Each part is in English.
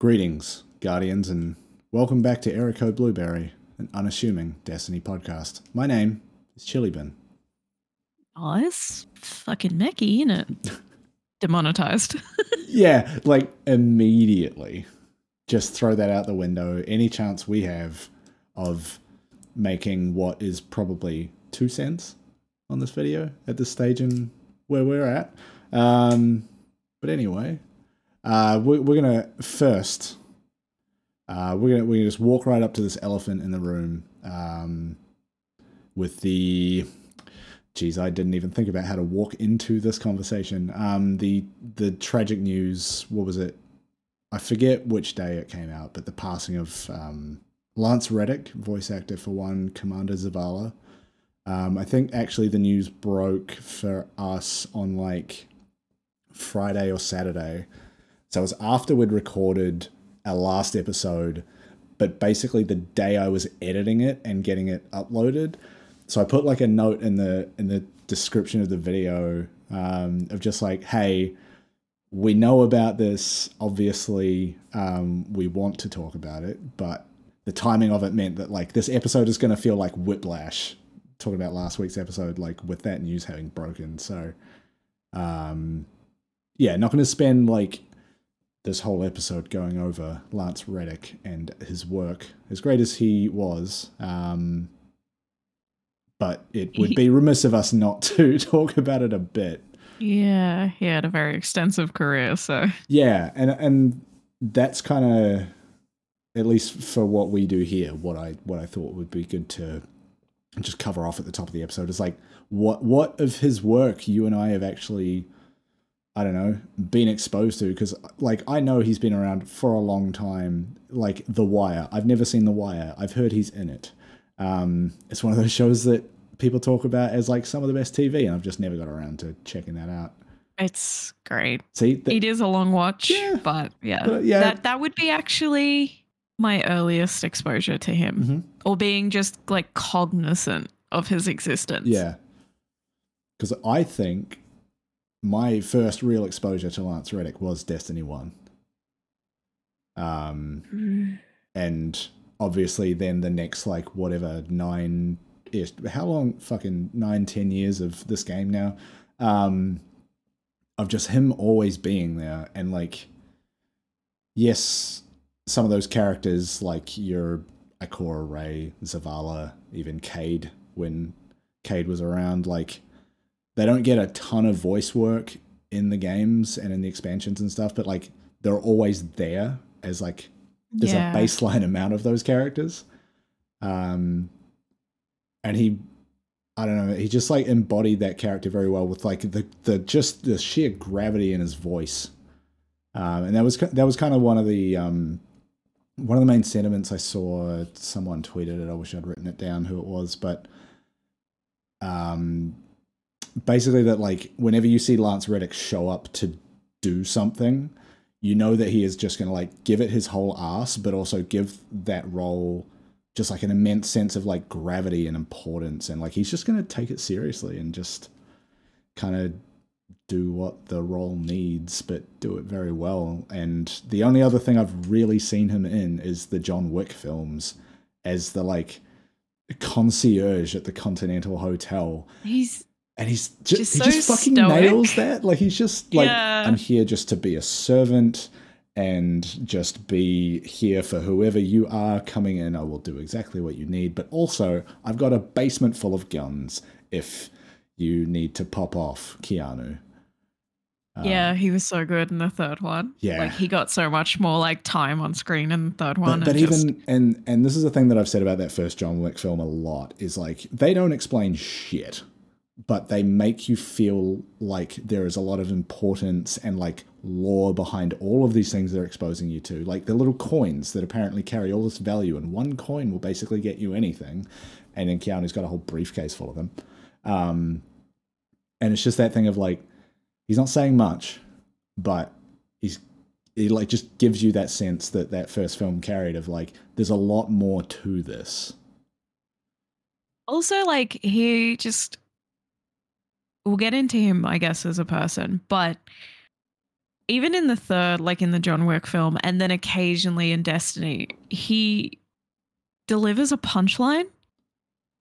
Greetings, Guardians, and welcome back to Error Code Blueberry, an unassuming Destiny podcast. My name is Chili chillybin. Oh, it's fucking Meckii, isn't it? Demonetized. yeah, like immediately. Just throw that out the window. Any chance we have of making what is probably two cents on this video at this stage in where we're at. Um, but anyway, uh, we're, we're gonna first. Uh, we're gonna we're gonna just walk right up to this elephant in the room. Um, with the, geez, I didn't even think about how to walk into this conversation. Um, the the tragic news. What was it? I forget which day it came out, but the passing of um, Lance Reddick, voice actor for one, Commander Zavala. Um, I think actually the news broke for us on like Friday or Saturday. So it was after we'd recorded our last episode, but basically the day I was editing it and getting it uploaded. So I put like a note in the in the description of the video um, of just like, hey, we know about this. Obviously, um, we want to talk about it, but the timing of it meant that like this episode is going to feel like whiplash. Talking about last week's episode, like with that news having broken. So, um, yeah, not going to spend like this whole episode going over Lance Reddick and his work, as great as he was. Um, but it would be remiss of us not to talk about it a bit. Yeah, he had a very extensive career, so yeah, and and that's kind of at least for what we do here. What I what I thought would be good to just cover off at the top of the episode is like what what of his work you and I have actually I don't know, been exposed to because like I know he's been around for a long time. Like The Wire, I've never seen The Wire. I've heard he's in it. Um, it's one of those shows that people talk about as like some of the best TV, and I've just never got around to checking that out. It's great. See, th- it is a long watch, yeah, but yeah, but yeah, that that would be actually my earliest exposure to him, mm-hmm. or being just like cognizant of his existence. Yeah, because I think my first real exposure to Lance Reddick was Destiny One. Um, mm. and obviously then the next like whatever nine ish how long fucking nine ten years of this game now um of just him always being there and like yes some of those characters like your Ikora Rey, Zavala, even Cayde when Cayde was around, like they don't get a ton of voice work in the games and in the expansions and stuff, but like they're always there as like there's yeah. a baseline amount of those characters. Um and he I don't know, he just like embodied that character very well with like the the just the sheer gravity in his voice. Um and that was that was kind of one of the um one of the main sentiments I saw someone tweeted it. I wish I'd written it down who it was, but um basically that like whenever you see Lance Reddick show up to do something, you know that he is just going to like give it his whole ass, but also give that role just like an immense sense of like gravity and importance, and like he's just going to take it seriously and just kind of do what the role needs, but do it very well. And the only other thing I've really seen him in is the John Wick films as the like concierge at the Continental Hotel. He's and he's just, just he so just fucking stoic. nails that. Like he's just like yeah. I'm here just to be a servant and just be here for whoever you are coming in. I will do exactly what you need, but also I've got a basement full of guns if you need to pop off Keanu. Um, yeah, he was so good in the third one. Yeah, like he got so much more like time on screen in the third one. But, but and even just... and and this is the thing that I've said about that first John Wick film a lot is like they don't explain shit but they make you feel like there is a lot of importance and like lore behind all of these things they're exposing you to. Like the little coins that apparently carry all this value, and one coin will basically get you anything. And then Keanu's got a whole briefcase full of them. Um, and it's just that thing of like, he's not saying much, but he's he like just gives you that sense that that first film carried of like, there's a lot more to this. Also, like he just we'll get into him, I guess, as a person, but even in the third, like in the John Wick film, and then occasionally in Destiny, he delivers a punchline.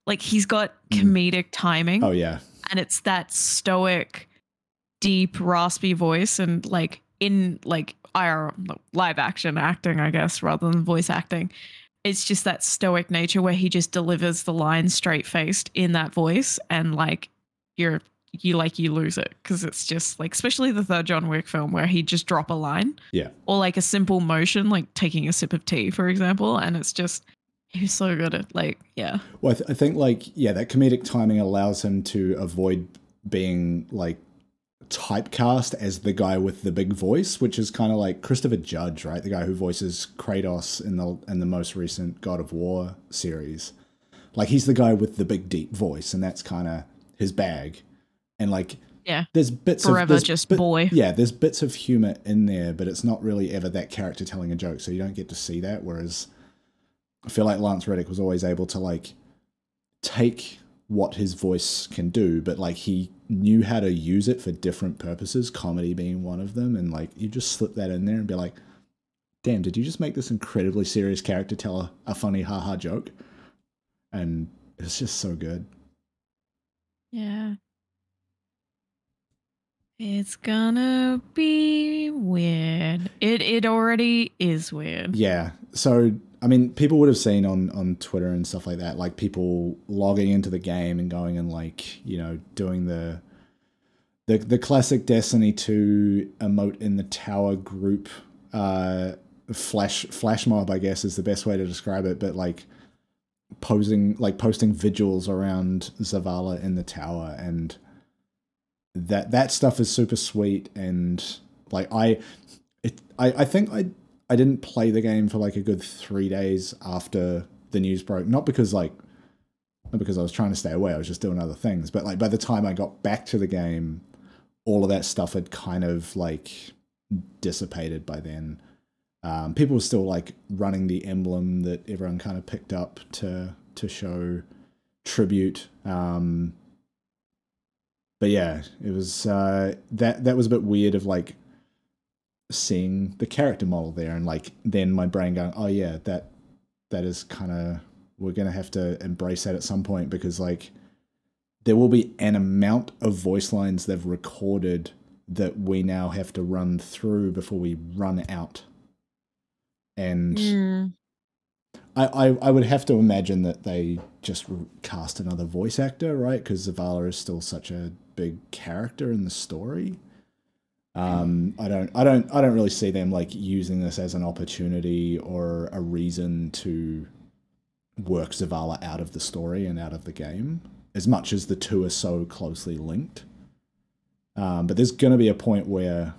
Like he's got mm. comedic timing. Oh yeah. And it's that stoic, deep, raspy voice and like in like IR live action acting, I guess, rather than voice acting. It's just that stoic nature where he just delivers the line straight faced in that voice and like you're you like you lose it because it's just like especially the third John Wick film where he just drop a line. Yeah. Or like a simple motion like taking a sip of tea for example and it's just he's so good at like yeah. Well I, th- I think like yeah that comedic timing allows him to avoid being like typecast as the guy with the big voice, which is kind of like Christopher Judge, right? The guy who voices Kratos in the in the most recent God of War series. Like he's the guy with the big deep voice, and that's kind of his bag and like yeah. there's bits forever of there's just bit, boy. yeah there's bits of humor in there but it's not really ever that character telling a joke so you don't get to see that whereas i feel like lance reddick was always able to like take what his voice can do but like he knew how to use it for different purposes comedy being one of them and like you just slip that in there and be like damn did you just make this incredibly serious character tell a, a funny haha joke? And it's just so good. Yeah it's gonna be weird. It it already is weird. Yeah. So I mean, people would have seen on on Twitter and stuff like that, like people logging into the game and going and like you know doing the the the classic Destiny two emote in the tower group uh, flash flash mob, I guess is the best way to describe it. But like posing like posting vigils around Zavala in the tower and that that stuff is super sweet and like I it I, I think I I didn't play the game for like a good three days after the news broke. Not because like not because I was trying to stay away, I was just doing other things. But like by the time I got back to the game, all of that stuff had kind of like dissipated by then. Um, people were still like running the emblem that everyone kind of picked up to to show tribute. Um, but yeah, it was uh, that that was a bit weird of like seeing the character model there and like then my brain going, oh yeah, that that is kind of we're gonna have to embrace that at some point because like there will be an amount of voice lines they've recorded that we now have to run through before we run out. And mm. I, I, I would have to imagine that they just cast another voice actor, right? Because Zavala is still such a big character in the story. Um, I don't, I don't, I don't really see them like using this as an opportunity or a reason to work Zavala out of the story and out of the game, as much as the two are so closely linked. Um, but there's going to be a point where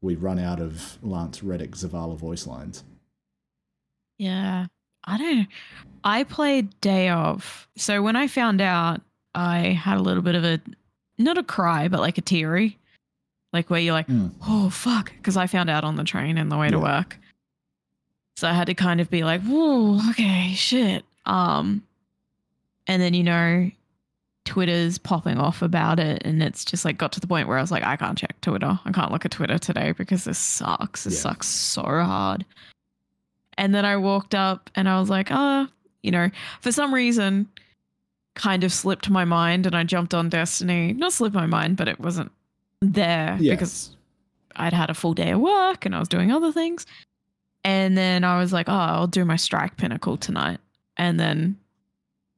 we run out of Lance Reddick Zavala voice lines. Yeah, I don't. I played Day of, so when I found out I had a little bit of a not a cry, but like a teary, like where you're like, mm. oh fuck, because I found out on the train and the way yeah. to work. So I had to kind of be like, whoa, okay, shit. Um, and then you know, Twitter's popping off about it, and it's just like got to the point where I was like, I can't check Twitter. I can't look at Twitter today because this sucks. This yeah. sucks so hard. And then I walked up and I was like, oh, you know, for some reason, kind of slipped my mind and I jumped on Destiny. Not slipped my mind, but it wasn't there yeah. because I'd had a full day of work and I was doing other things. And then I was like, oh, I'll do my strike pinnacle tonight. And then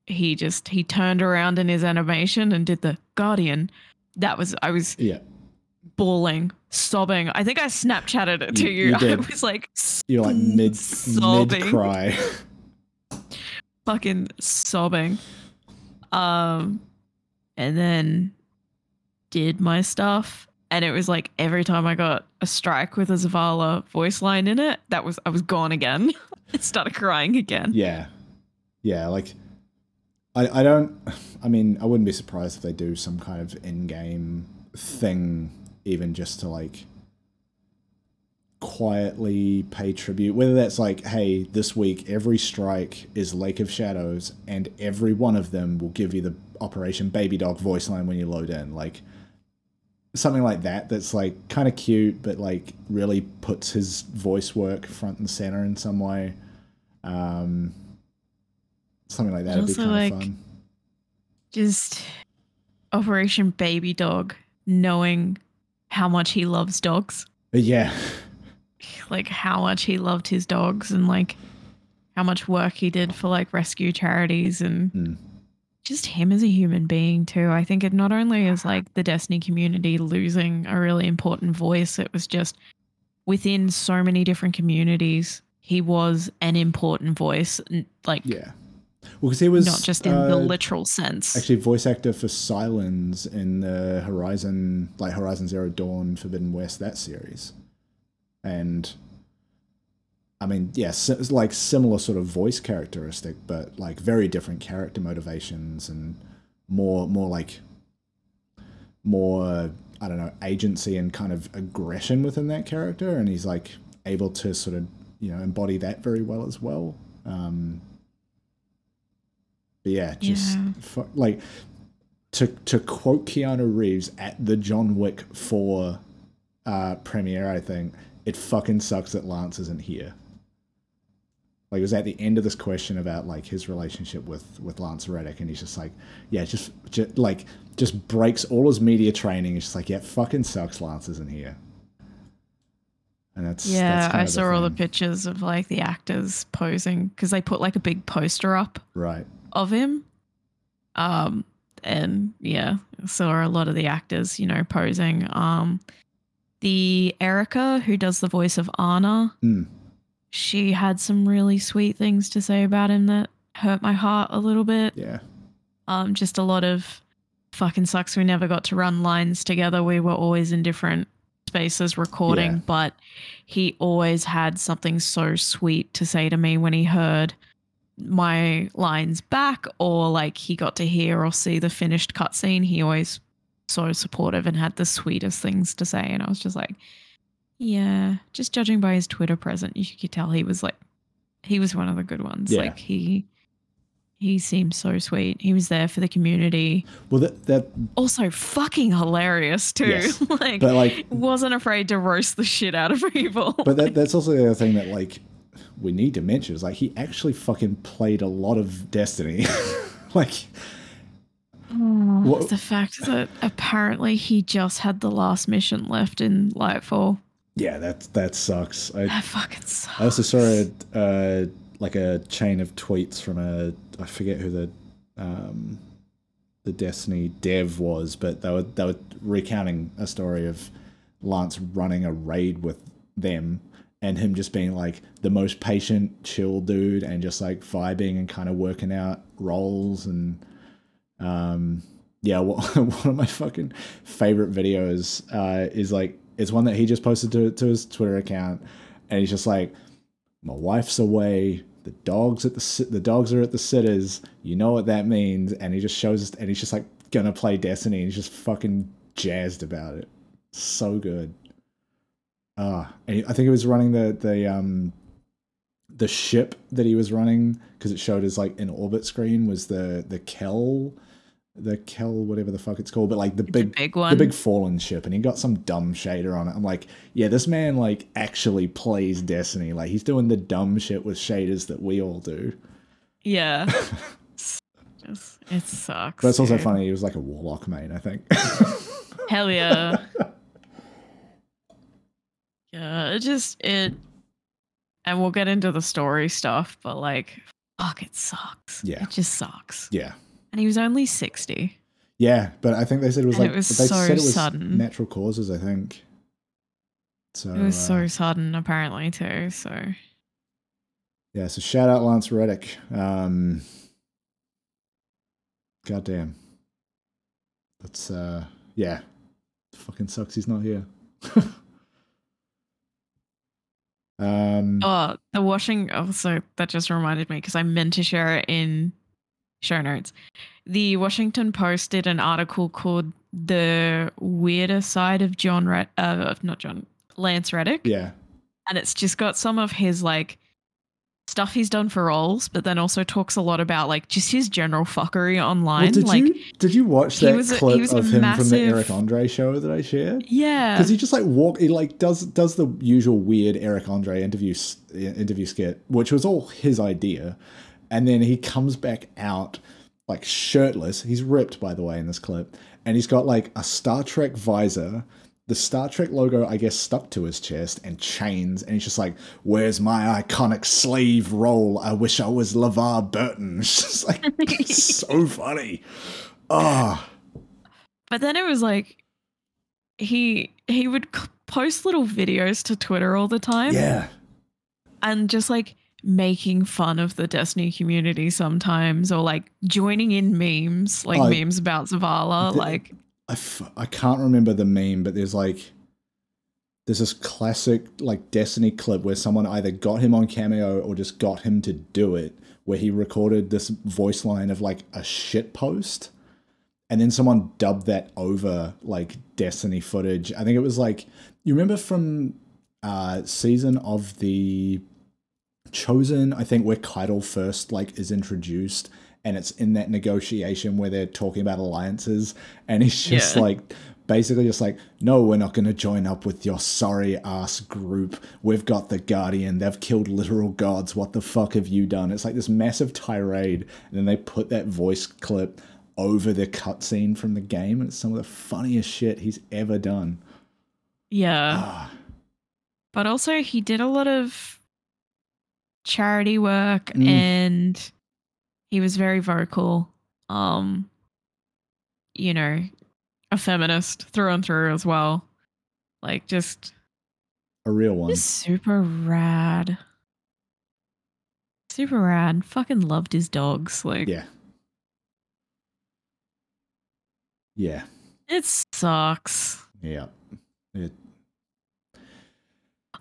he just he turned around in his animation and did the guardian. That was I was yeah bawling, sobbing. I think I Snapchatted it to you. you I was like, you're like mid sobbing. mid cry, fucking sobbing. Um, and then did my stuff. And it was like every time I got a strike with a Zavala voice line in it, that was I was gone again. I started crying again. Yeah. Yeah, like I I don't I mean, I wouldn't be surprised if they do some kind of in-game thing even just to like quietly pay tribute. Whether that's like, hey, this week every strike is Lake of Shadows, and every one of them will give you the Operation Baby Dog voice line when you load in. Like something like that that's like kind of cute, but like really puts his voice work front and center in some way. Um, something like that would be kind like, of fun. Just Operation Baby Dog, knowing how much he loves dogs, yeah, like how much he loved his dogs, and like how much work he did for like rescue charities and Mm. just him as a human being too. I think it not only is like the Destiny community losing a really important voice, it was just within so many different communities, he was an important voice, like yeah. Well, because he was not just in the uh, literal sense. actually voice actor for Sylens in the Horizon, like Horizon Zero Dawn, Forbidden West, that series, and I mean, yes, it's like similar sort of voice characteristic, but like very different character motivations and more, more like more, I don't know, agency and kind of aggression within that character, and he's like able to sort of you know embody that very well as well. Um, but yeah, just Yeah. fu- like to to quote Keanu Reeves at the John Wick four uh, premiere, I think it fucking sucks that Lance isn't here. Like it was at the end of this question about like his relationship with with Lance Reddick, and he's just like, yeah, just, just like just breaks all his media training. He's just like, yeah, fucking sucks. Lance isn't here. And that's yeah, that's I saw all the pictures of like the actors posing because they put like a big poster up right. Of him. Um, and yeah, saw a lot of the actors, you know, posing. Um, the Erica who does the voice of Anna, Mm. she had some really sweet things to say about him that hurt my heart a little bit. Yeah. Um, just a lot of fucking sucks. We never got to run lines together. We were always in different spaces recording, Yeah. but he always had something so sweet to say to me when he heard my lines back or like he got to hear or see the finished cutscene. He always so supportive and had the sweetest things to say. And I was just like, yeah, just judging by his Twitter present, you could tell he was like, he was one of the good ones. Yeah. Like he, he seemed so sweet. He was there for the community. Well, that that Also, fucking hilarious too. Yes. like, but like wasn't afraid to roast the shit out of people. but that, that's also the other thing that like we need to mention is like he actually fucking played a lot of Destiny. like Oh, What- the fact that apparently he just had the last mission left in Lightfall. yeah, that that sucks. I That fucking sucks. I also saw a uh, like a chain of tweets from a I forget who the um, the Destiny dev was, but they were they were recounting a story of Lance running a raid with them and him just being like the most patient, chill dude and just like vibing and kind of working out roles and um yeah, one one of my fucking favorite videos uh, is like it's one that he just posted to to his Twitter account, and he's just like, "My wife's away. The dogs at the the dogs are at the sitters. You know what that means." And he just shows us, and he's just like gonna play Destiny, and he's just fucking jazzed about it. So good. Ah, and I think he was running the the um the ship that he was running because it showed as like an orbit screen was the the Kel the Kel whatever the fuck it's called but like the It's big big one. the big fallen ship and he got some dumb shader on it i'm like yeah this man like actually plays destiny like he's doing the dumb shit with shaders that we all do yeah. It sucks. but it's also dude. funny he was like a warlock main i think Hell yeah. yeah, it just it and we'll get into the story stuff, but like fuck it sucks. Yeah. It just sucks. yeah And he was only 60. yeah but i think they said it was And like it was they so said it was sudden. natural causes i think so It was uh, so sudden apparently too, so Yeah, so shout out Lance Reddick. Um, goddamn. That's uh, yeah, fucking sucks. He's not here. um, Oh, the washing. Also, that just reminded me because I meant to share it in show notes. The Washington Post did an article called "The Weirder Side of John Red," uh, not John Lance Reddick, yeah, and it's just got some of his like stuff he's done for roles, but then also talks a lot about like just his general fuckery online. Well, did like, you did you watch that a- clip was of him from the Eric Andre show that I shared? yeah, Because he just like walk, he like does does the usual weird Eric Andre interview interview skit, which was all his idea, and then he comes back out like shirtless. He's ripped, by the way, in this clip, and he's got like a Star Trek visor, the Star Trek logo, I guess, stuck to his chest, and chains, and he's just like, "Where's my iconic slave role? I wish I was LeVar Burton." It's just like so funny. Ah, But then it was like he he would post little videos to Twitter all the time yeah. and just like making fun of the Destiny community sometimes or like joining in memes, like Oh, memes about Zavala, the- like I, f- I can't remember the meme, but there's like there's this classic like Destiny clip where someone either got him on cameo or just got him to do it, where he recorded this voice line of like a shit post, and then someone dubbed that over like Destiny footage. I think it was like you remember from uh season of the Chosen, I think where Caiatl first like is introduced and it's in that negotiation where they're talking about alliances and he's just Yeah. like basically just like no we're not going to join up with your sorry ass group we've got the guardian they've killed literal gods what the fuck have you done it's like this massive tirade and then they put that voice clip over the cutscene from the game and it's some of the funniest shit he's ever done yeah. ah, But also he did a lot of charity work Mm. and he was very vocal. Um you know, a feminist through and through as well. Like just a real one Just super rad. Super rad. Fucking loved his dogs. Like yeah yeah it sucks. yeah it,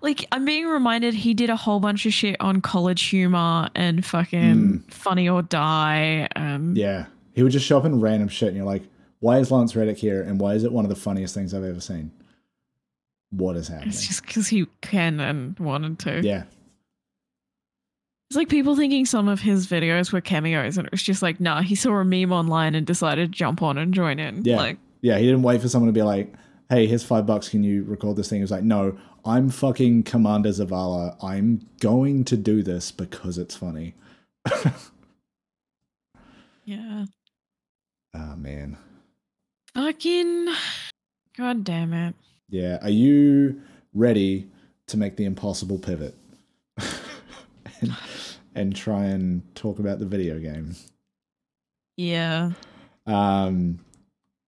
Like I'm being reminded he did a whole bunch of shit on college humor and fucking Mm. funny or die. Um Yeah. He would just show up in random shit and you're like, why is Lance Reddick here and why is it one of the funniest things I've ever seen? What is happening? it's just because he can and wanted to. Yeah. It's like people thinking some of his videos were cameos and it was just like, nah, he saw a meme online and decided to jump on and join in. Yeah. Like Yeah. He didn't wait for someone to be like, hey, here's five bucks. Can you record this thing? He was like, no, I'm fucking Commander Zavala. I'm going to do this because it's funny. yeah. Oh, man. Fucking God damn it. Yeah. Are you ready to make the impossible pivot and, and try and talk about the video game? Yeah. Um,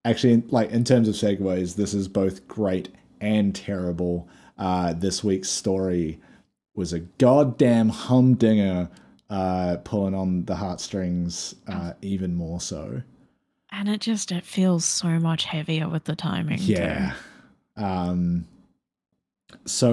actually, like in terms of segues, this is both great and terrible. Uh, this week's story was a goddamn humdinger, uh, pulling on the heartstrings uh, even more so. And it just it feels so much heavier with the timing. too. Yeah. Um, so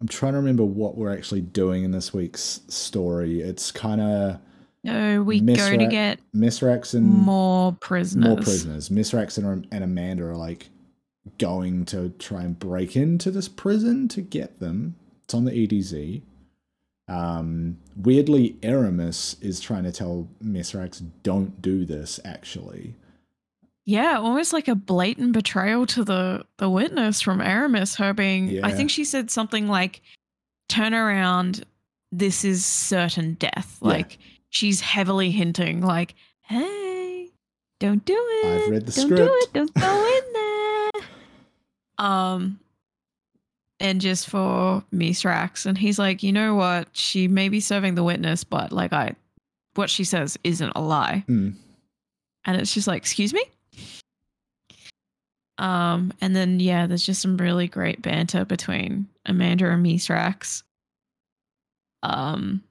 I'm trying to remember what we're actually doing in this week's story. It's kind of No, we Miss go to get Mithrax and more prisoners. more prisoners. Mithrax and, and Amanda are like going to try and break into this prison to get them. It's on the EDZ. Um, weirdly, Eramis is trying to tell Mithrax, don't do this, actually. Yeah, almost like a blatant betrayal to the the witness from Eramis. Her being, I think she said something like, "Turn around, this is certain death." Yeah. Like she's heavily hinting, like, "Hey, don't do it. I've read the don't do script." it. Don't go in there." Um, and just for Misrax, and he's like, "You know what? She may be serving the witness, but like I, what she says isn't a lie." Mm. and it's just like excuse me um and then yeah there's just some really great banter between amanda and mithrax um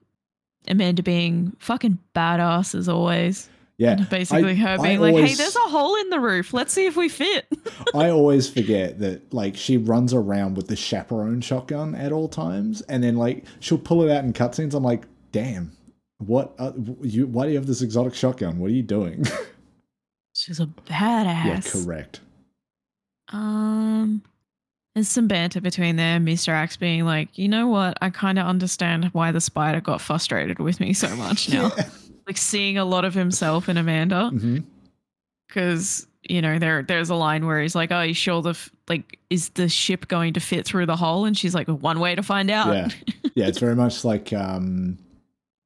amanda being fucking badass as always Yeah. and basically I- her I being like hey there's a hole in the roof let's see if we fit I always forget that like she runs around with the chaperone shotgun at all times, and then like she'll pull it out in cutscenes. I'm like, damn, what? Uh, you? Why do you have this exotic shotgun? What are you doing? she's a badass yeah, correct. um There's some banter between them. Mithrax being like, you know what? I kind of understand why the spider got frustrated with me so much now. Yeah. Like seeing a lot of himself in Amanda. because you know there there's a line where he's like, "Oh, you sure the f- like is the ship going to fit through the hole?" And she's like, "One way to find out." Yeah. yeah, it's very much like um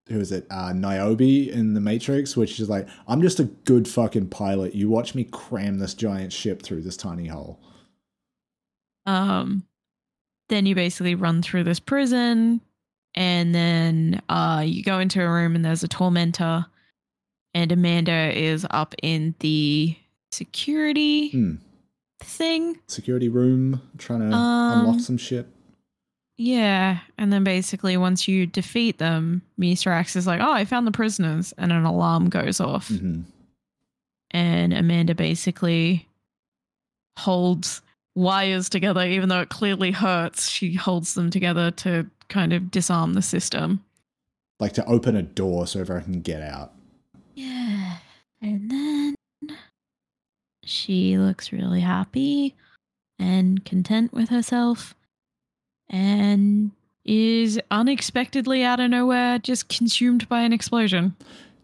who is it? Uh Niobe in the Matrix, which is like, I'm just a good fucking pilot. You watch me cram this giant ship through this tiny hole. Um, then you basically run through this prison, and then uh you go into a room and there's a tormentor, and Amanda is up in the security Hmm. thing. Security room, trying to Um, unlock some shit. Yeah, and then basically once you defeat them, Mithrax is like, "Oh, I found the prisoners," and an alarm goes off. hmm and Amanda basically holds wires together, even though it clearly hurts. She holds them together to kind of disarm the system. Like to open a door so everyone can get out. Yeah. And then she looks really happy and content with herself and is unexpectedly out of nowhere just consumed by an explosion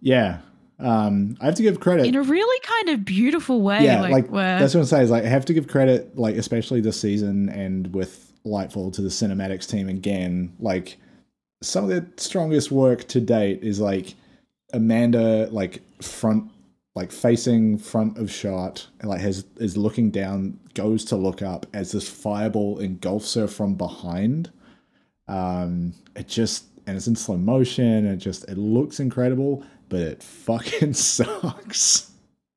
Yeah. Um, I have to give credit. in a really kind of beautiful way. yeah, like, like, where that's what I'm saying. Is like I have to give credit, like especially this season and with Lightfall to the cinematics team again. Like some of the strongest work to date is like Amanda, like front, like facing front of shot, and like has is looking down, goes to look up as this fireball engulfs her from behind. Um, it just and it's in slow motion. And it just it looks incredible, but it fucking sucks.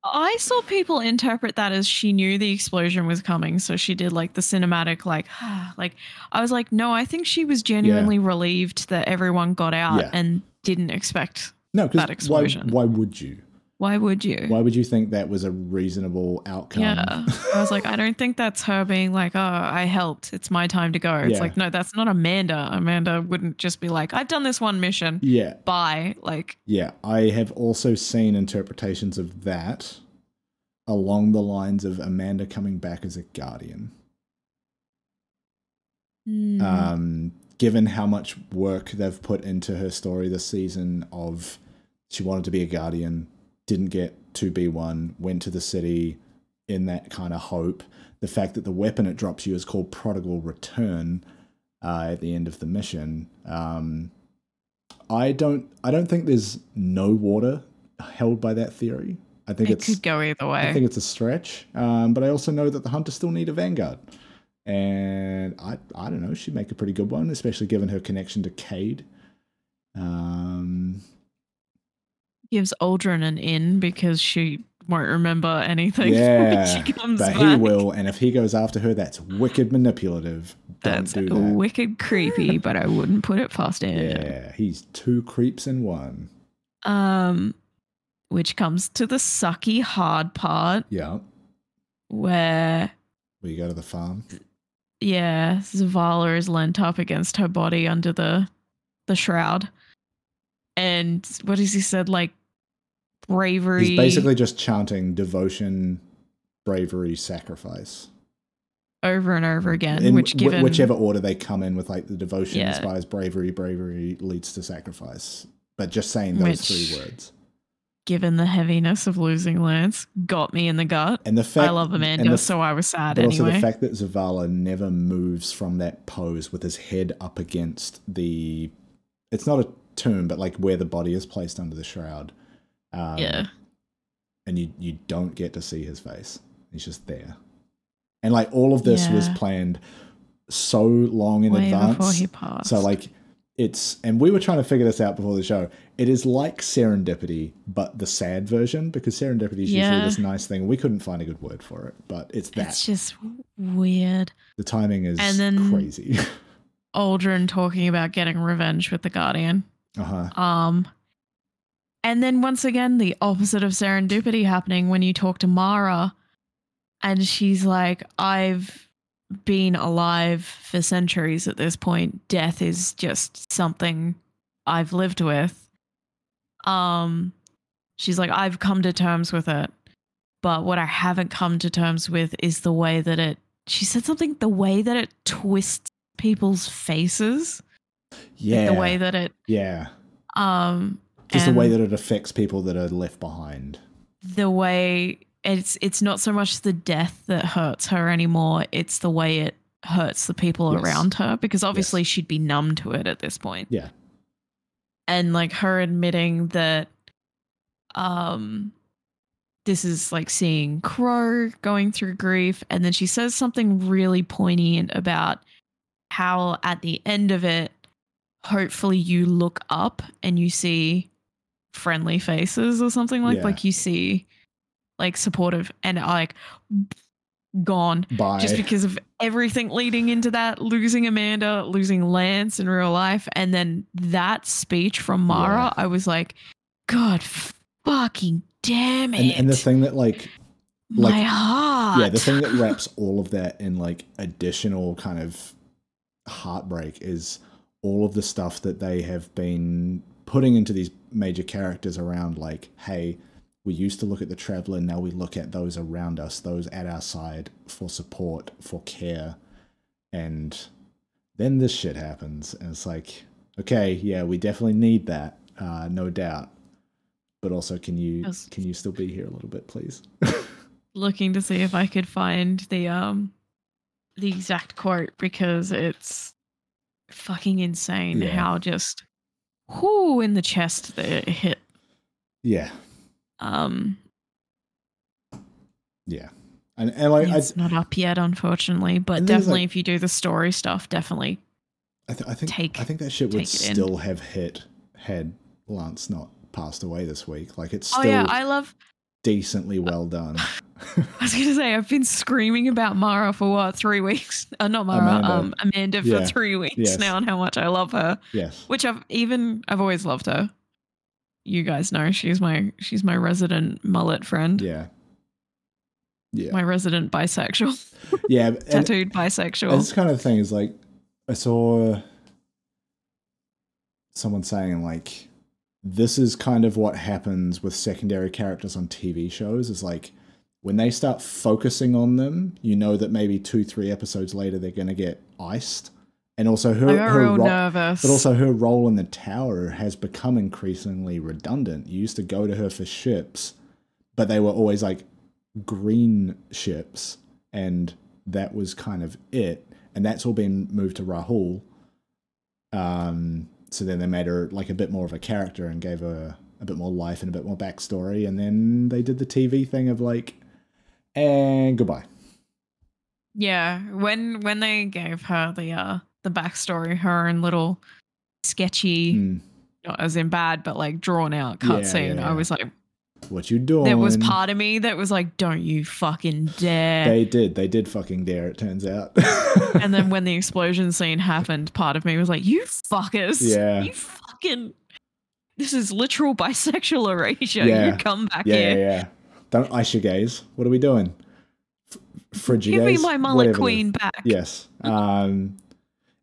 I saw people interpret that as she knew the explosion was coming, so she did like the cinematic, like, like I was like, no, I think she was genuinely relieved that everyone got out Yeah. and didn't expect. No, that because why, explosion. why would you? Why would you? Why would you think that was a reasonable outcome? Yeah, I was like, I don't think that's her being like, oh, I helped. It's my time to go. It's Yeah. like, no, that's not Amanda. Amanda wouldn't just be like, I've done this one mission. yeah, Bye. Like, yeah. I have also seen interpretations of that along the lines of Amanda coming back as a guardian. hmm, Um, given how much work they've put into her story this season of she wanted to be a guardian, didn't get to be one, went to the city in that kind of hope. The fact that the weapon it drops you is called Prodigal Return uh, at the end of the mission. Um, I don't. I don't think there's no water held by that theory. I think it it's. could go either way. I think it's a stretch, um, but I also know that the hunters still need a vanguard, and I I don't know she'd make a pretty good one, especially given her connection to Cayde. Um, gives Uldren an in because she won't remember anything yeah, when she comes but back. he will, and if he goes after her, that's wicked manipulative. Don't That's do that. wicked creepy, but I wouldn't put it past him. yeah, he's two creeps in one. Um, which comes to the sucky hard part Yeah, where we go to the farm. yeah, Zavala is lent up against her body under the the shroud. And what has he said? Like bravery. He's basically just chanting devotion, bravery, sacrifice. over and over again, in which wh- given whichever order they come in with like the devotion Yeah. inspires bravery bravery leads to sacrifice but just saying those Which- three words given the heaviness of losing Lance, got me in the gut. and the fact I love Amanda, the- so I was sad but also the fact that Zavala never moves from that pose with his head up against the it's not a tomb but like where the body is placed under the shroud um, yeah. and you you don't get to see his face he's just there and like all of this was planned so long in Way advance before he passed. So like it's and we were trying to figure this out before the show. It is like serendipity, but the sad version because serendipity is usually this nice thing. We couldn't find a good word for it, but it's that. It's just weird. the timing is And then- crazy. Uldren talking about getting revenge with the Guardian. uh huh. Um and then once again the opposite of serendipity happening when you talk to Mara and she's like I've been alive for centuries at this point. Death is just something I've lived with. Um she's like I've come to terms with it. But what I haven't come to terms with is the way that it she said something the way that it twists people's faces, like Yeah. the way that it yeah. um Just the way that it affects people that are left behind. the way it's it's not so much the death that hurts her anymore, it's the way it hurts the people Yes. around her because obviously she'd be numb to it at this point. Yeah. and like her admitting that um this is like seeing crow going through grief and then she says something really poignant about how at the end of it hopefully you look up and you see friendly faces or something like Yeah. like you see like supportive and like gone By just because of everything leading into that losing amanda losing lance in real life and then that speech from mara Yeah. i was like god fucking damn it and, and the thing that like my like- heart yeah the thing that wraps all of that in like additional kind of heartbreak is all of the stuff that they have been putting into these major characters around like hey we used to look at the traveler now we look at those around us those at our side for support for care. And then this shit happens and it's like okay yeah we definitely need that uh, no doubt. But also can you can you still be here a little bit please? Looking to see if i could find the um the exact quote because it's fucking insane Yeah. how just whoo in the chest that it hit yeah um Yeah, and and like I, it's not up yet unfortunately but definitely like- if you do the story stuff definitely I, th- I think take- I think that shit would in. still have hit had Lance not passed away this week. Like it's Still... oh yeah i love decently well done. I was gonna say I've been screaming about Mara for what three weeks? Uh, not Mara, Amanda. um, Amanda for Yeah. three weeks Yes. now, and how much I love her. yes, Which I've even I've always loved her. You guys know she's my she's my resident mullet friend, yeah, yeah, my resident bisexual, yeah. Tattooed bisexual. this kind of thing is like I saw someone saying like this is kind of what happens with secondary characters on TV shows is like when they start focusing on them, you know that maybe two, three episodes later they're going to get iced. And also her, her ro- but also her role in the tower has become increasingly redundant. You used to go to her for ships, but they were always like green ships, and that was kind of it. And that's all been moved to Rahool. Um, so then they made her like a bit more of a character and gave her a bit more life and a bit more backstory. And then they did the TV thing of like, and goodbye. yeah, when when they gave her the uh the backstory, her and little sketchy, Hmm, not as in bad, but like drawn out Yeah, cutscene, yeah, I was like, what you doing? there was part of me that was like, don't you fucking dare. They did. They did fucking dare. It turns out. and then when the explosion scene happened, part of me was like, "You fuckers! Yeah. you fucking! This is literal bisexual erasure. Yeah. You come back yeah, yeah, here. yeah. Don't ice your gaze. What are we doing? F- Frigid Give me my mullet Whatever queen back." Yes. Um,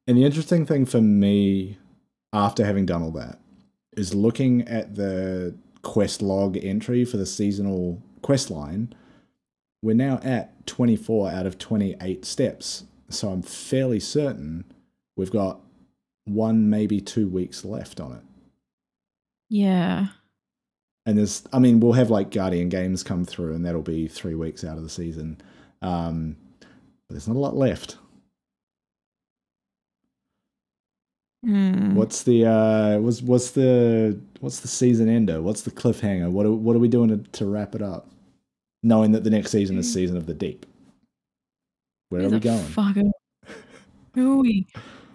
and the interesting thing for me, after having done all that, is looking at the quest log entry for the seasonal quest line. We're now at 24 out of 28 steps. So I'm fairly certain we've got one, maybe two weeks left on it. Yeah. and there's i mean we'll have like guardian games come through and that'll be three weeks out of the season um but there's not a lot left Hmm. what's the uh what's what's the what's the season ender what's the cliffhanger what are, what are we doing to, to wrap it up knowing that the next season is season of the deep where are we going fuck are- who are we?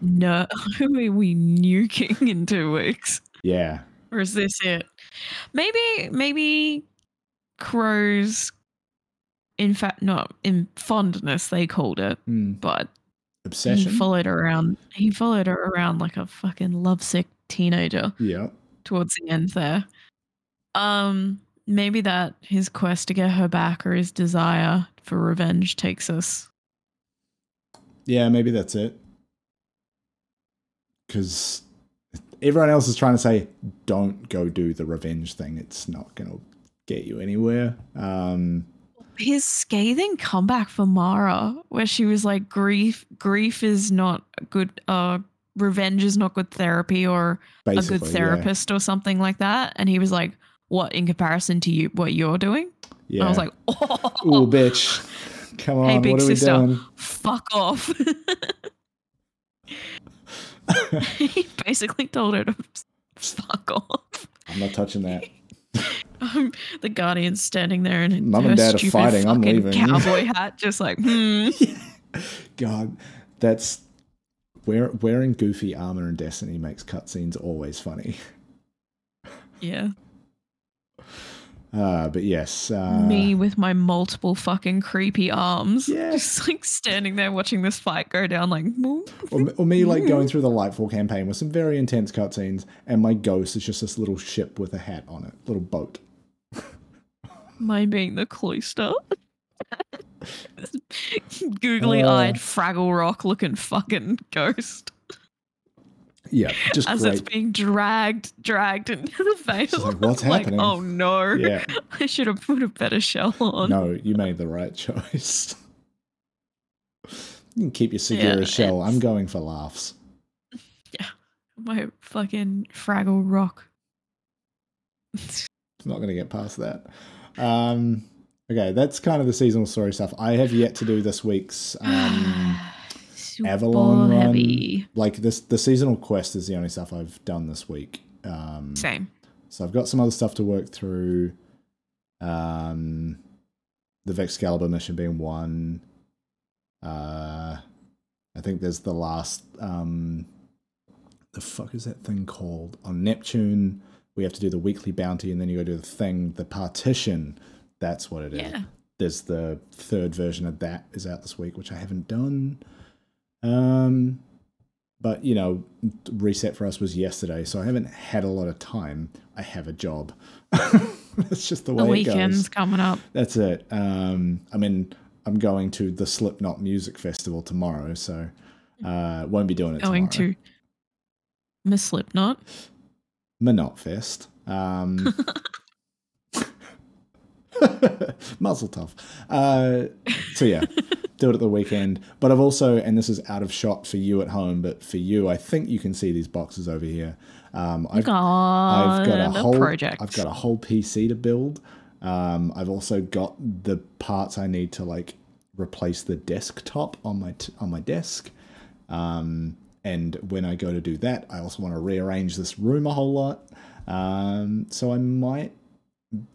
No, who are we nuking in two weeks? yeah Or is this it? Maybe, maybe crows. In fact, not in fondness, they called it, Hmm. but obsession He followed around. He followed her around like a fucking lovesick teenager yeah towards the end there. Um, maybe that his quest to get her back or his desire for revenge takes us. yeah maybe that's it because everyone else is trying to say don't go do the revenge thing it's not going to get you anywhere um his scathing comeback for Mara, where she was like, "Grief, grief is not good. Uh, revenge is not good therapy, or a Basically, good yeah. therapist, or something like that." And he was like, "What in comparison to you? What you're doing?" Yeah. I was like, "Oh, "Ooh, bitch, come on, Hey, big what are sister. we doing?" fuck off." he basically told her to fuck off. I'm not touching that. Um, the guardian's standing there in Mum and Dad are fighting, I'm leaving. cowboy hat, just like, hmm. God, that's wear, wearing goofy armor in Destiny makes cutscenes always funny. Yeah. Uh, but yes, uh, me with my multiple fucking creepy arms. Yeah. Just like standing there watching this fight go down, like, or, or me like going through the Lightfall campaign with some very intense cutscenes, and my ghost is just this little ship with a hat on it, little boat. mine being the cloister. Googly eyed Uh. Fraggle Rock looking fucking ghost Yeah, just as great. it's being dragged, dragged into the face. like, "What's happening?" oh no. Yeah, I should have put a better shell on. no, you made the right choice. you can keep your Sagira Yeah, shell. I'm going for laughs. Yeah, my fucking Fraggle Rock. Not going to get past that. Um, okay, that's kind of the seasonal story stuff. I have yet to do this week's um, Avalon run. heavy. Like this, the seasonal quest is the only stuff I've done this week. Um, Same. so I've got some other stuff to work through. Um, the Vexcalibur mission being one. Uh, I think there's the last. Um, the fuck is that thing called on Neptune? We have to do the weekly bounty, and then you go do the thing, the partition. That's what it is. Yeah. There's the third version of that is out this week, which I haven't done. Um, but you know, reset for us was yesterday, so I haven't had a lot of time. I have a job. That's just the way The it weekend's goes. coming up. That's it. Um, I mean, I'm going to the Slipknot Music Festival tomorrow, so uh, won't be doing it Going tomorrow. to Miss Slipknot. Minot Fest. Um, muzzle tough. Uh, so yeah, do it at the weekend. But I've also, and this is out of shot for you at home, but for you, I think you can see these boxes over here. Um, I've, God, I've got a whole project. I've got a whole PC to build. Um, I've also got the parts I need to like replace the desktop on my t- on my desk. Um, and when I go to do that, I also want to rearrange this room a whole lot. Um, so I might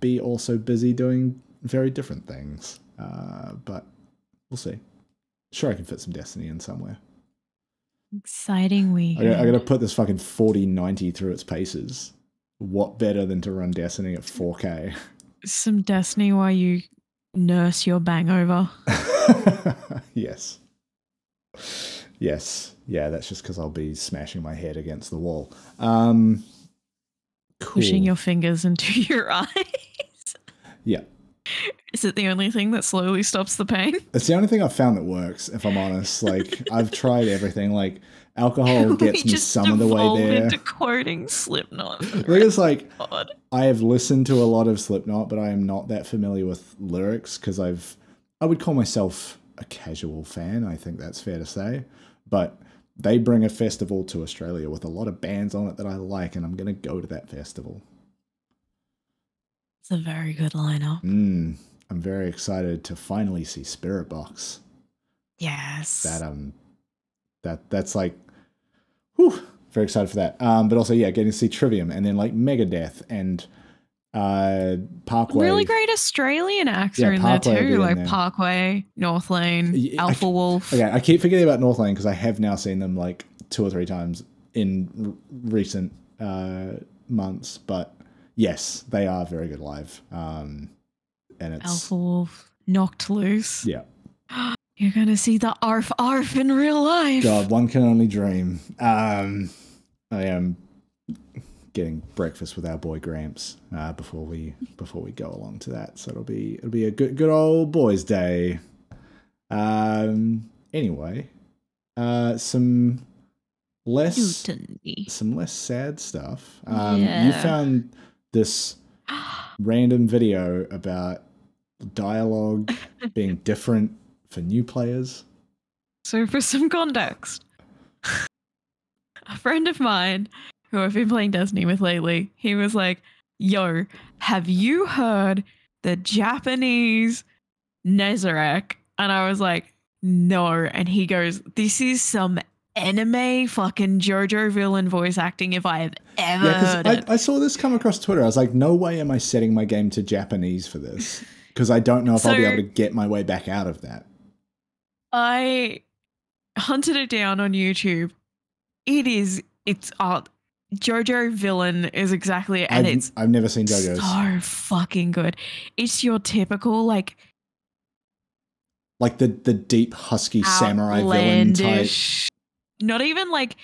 be also busy doing very different things. Uh, but we'll see. Sure, I can fit some Destiny in somewhere. Exciting week. I, I got to put this fucking 4090 through its paces. What better than to run Destiny at 4K? Some Destiny while you nurse your bangover. yes. Yes. Yeah, that's just because I'll be smashing my head against the wall. Um, cool. Pushing your fingers into your eyes. Yeah. Is it the only thing that slowly stops the pain? It's the only thing I've found that works, if I'm honest. Like, I've tried everything. Like, alcohol gets me some of the way there. into quoting Slipknot. It's like, God. I have listened to a lot of Slipknot, but I am not that familiar with lyrics because I've I would call myself a casual fan. I think that's fair to say, but they bring a festival to Australia with a lot of bands on it that I like, and I'm gonna go to that festival. It's a very good lineup. Mm, I'm very excited to finally see Spiritbox. Yes. That um, that that's like, whew, very excited for that. Um, but also yeah, getting to see Trivium and then like Megadeth and uh Parkway. Really great Australian acts Yeah, are in Parkway there too, like there. Parkway, Northlane, Yeah, Alpha c- Wolf. Okay, I keep forgetting about Northlane because I have now seen them like two or three times in r- recent uh, months. But yes, they are very good live. Um, and it's Alpha Wolf, Knocked Loose. yeah. You're gonna see the Arf Arf in real life. God, one can only dream. Um, I am getting breakfast with our boy Gramps uh, before we before we go along to that. So it'll be it'll be a good good old boys' day. Um. Anyway, uh, some less Mutiny. some less sad stuff. Um, You found this random video about dialogue being different for new players. So, for some context, a friend of mine who I've been playing Destiny with lately, he was like, Yo, have you heard the Japanese Nezarec? And I was like, No. And he goes, This is some anime fucking JoJo villain voice acting if I have ever Yeah, heard because it. I, I saw this come across Twitter. I was like, no way am I setting my game to Japanese for this. Because I don't know if I'll be able to get my way back out of that. I hunted it down on YouTube. It is, it's uh, JoJo villain is exactly, and I've, it's I've never seen JoJo's. so fucking good. It's your typical like Like the, the deep, husky samurai villain type. Not even like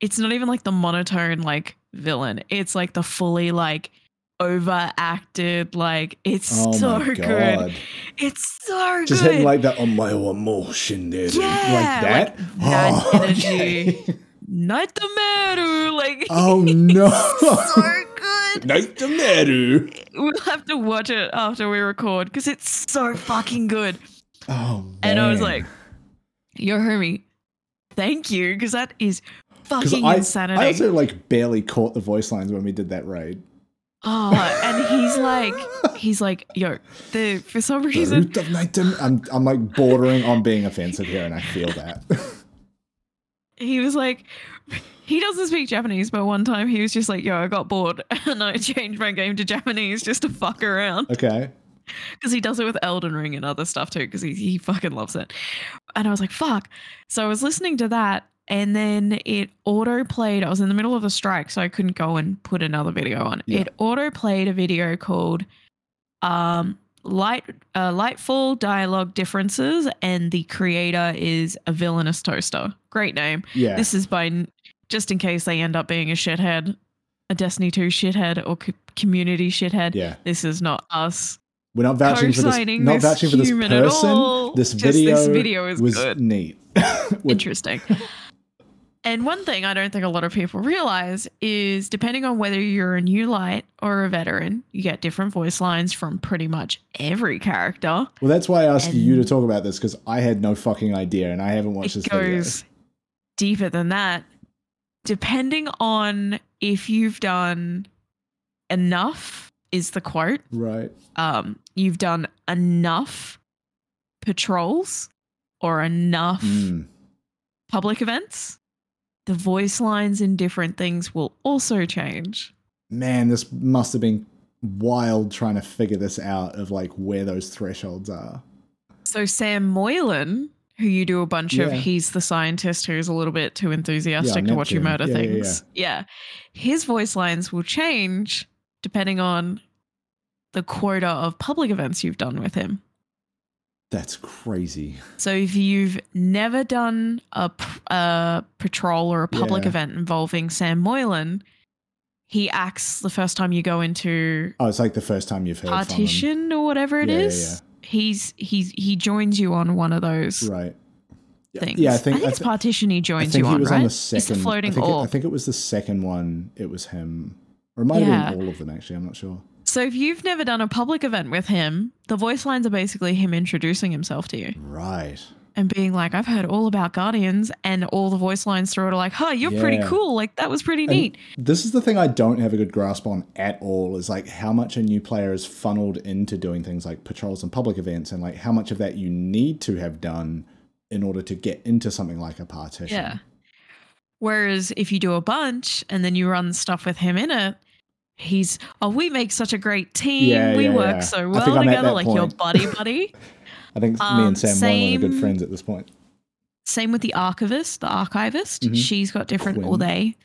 it's not even like the monotone like villain. It's like the fully like overacted like it's Oh so my good. It's so good. Just good. hitting like that on my emotion there. Yeah, like that. like that Oh, energy. okay. Nightmare like oh no. so good. Nightmare. We'll have to watch it after we record because it's so fucking good. Oh man. And I was like, yo, homie, thank you, because that is fucking I, insanity. I also like barely caught the voice lines when we did that raid. oh, and he's like, he's like, yo, the for some The reason. I'm I'm like bordering on being offensive here, and I feel that. he was like, he doesn't speak Japanese, but one time he was just like, yo, I got bored and I changed my game to Japanese just to fuck around. okay. because he does it with Elden Ring and other stuff too, because he, he fucking loves it. And I was like, fuck. So I was listening to that, and then it auto played. I was in the middle of a strike, so I couldn't go and put another video on. Yeah. It auto played a video called um, Light uh, Lightfall Dialogue Differences, and the creator is a villainous toaster. Great name. Yeah. This is by just in case they end up being a shithead, a Destiny 2 shithead or co- community shithead. yeah. This is not us We're not vouching for this. Not this vouching for this person. This Just video, this video is was good. neat. Interesting. And one thing I don't think a lot of people realize is depending on whether you're a new light or a veteran, you get different voice lines from pretty much every character. well, that's why I asked And- you to talk about this because I had no fucking idea, and I haven't watched this video. goes deeper than that. Depending on if you've done enough, is the quote. Right. Um, you've done enough patrols or enough Mm. public events, the voice lines in different things will also change. Man, this must have been wild trying to figure this out of like where those thresholds are. So Sam Moylan, who you do a bunch of, he's the scientist who's a little bit too enthusiastic to watch you murder Yeah, yeah, things. Yeah, His voice lines will change depending on the quota of public events you've done with him. That's crazy. So if you've never done a, a patrol or a public Yeah. event involving Sam Moylan, he acts the first time you go into Oh, it's like the first time you've heard partition or whatever it Yeah, yeah, is. He's he's he joins you on one of those. Right. Yeah, things. Yeah, I think, it's thi- partition he I joins think you he on, was right? on the It's second. the floating I think, it, I think it was the second one. It was him, or it might Yeah. have been all of them. Actually, I'm not sure. So if you've never done a public event with him, the voice lines are basically him introducing himself to you Right. and being like, "I've heard all about Guardians," and all the voice lines through it are like, "Huh, you're pretty cool. Like that was pretty And neat." This is the thing I don't have a good grasp on at all is like how much a new player is funneled into doing things like patrols and public events and like how much of that you need to have done in order to get into something like a partition. Yeah. Whereas if you do a bunch and then you run stuff with him in it, he's oh, we make such a great team. Yeah, we yeah, work yeah. so well think I'm at together, like your buddy buddy. I think me Um, and Sam Moylan are good friends at this point. Same with the archivist, the archivist. Mhm. She's got different or Quinn. they.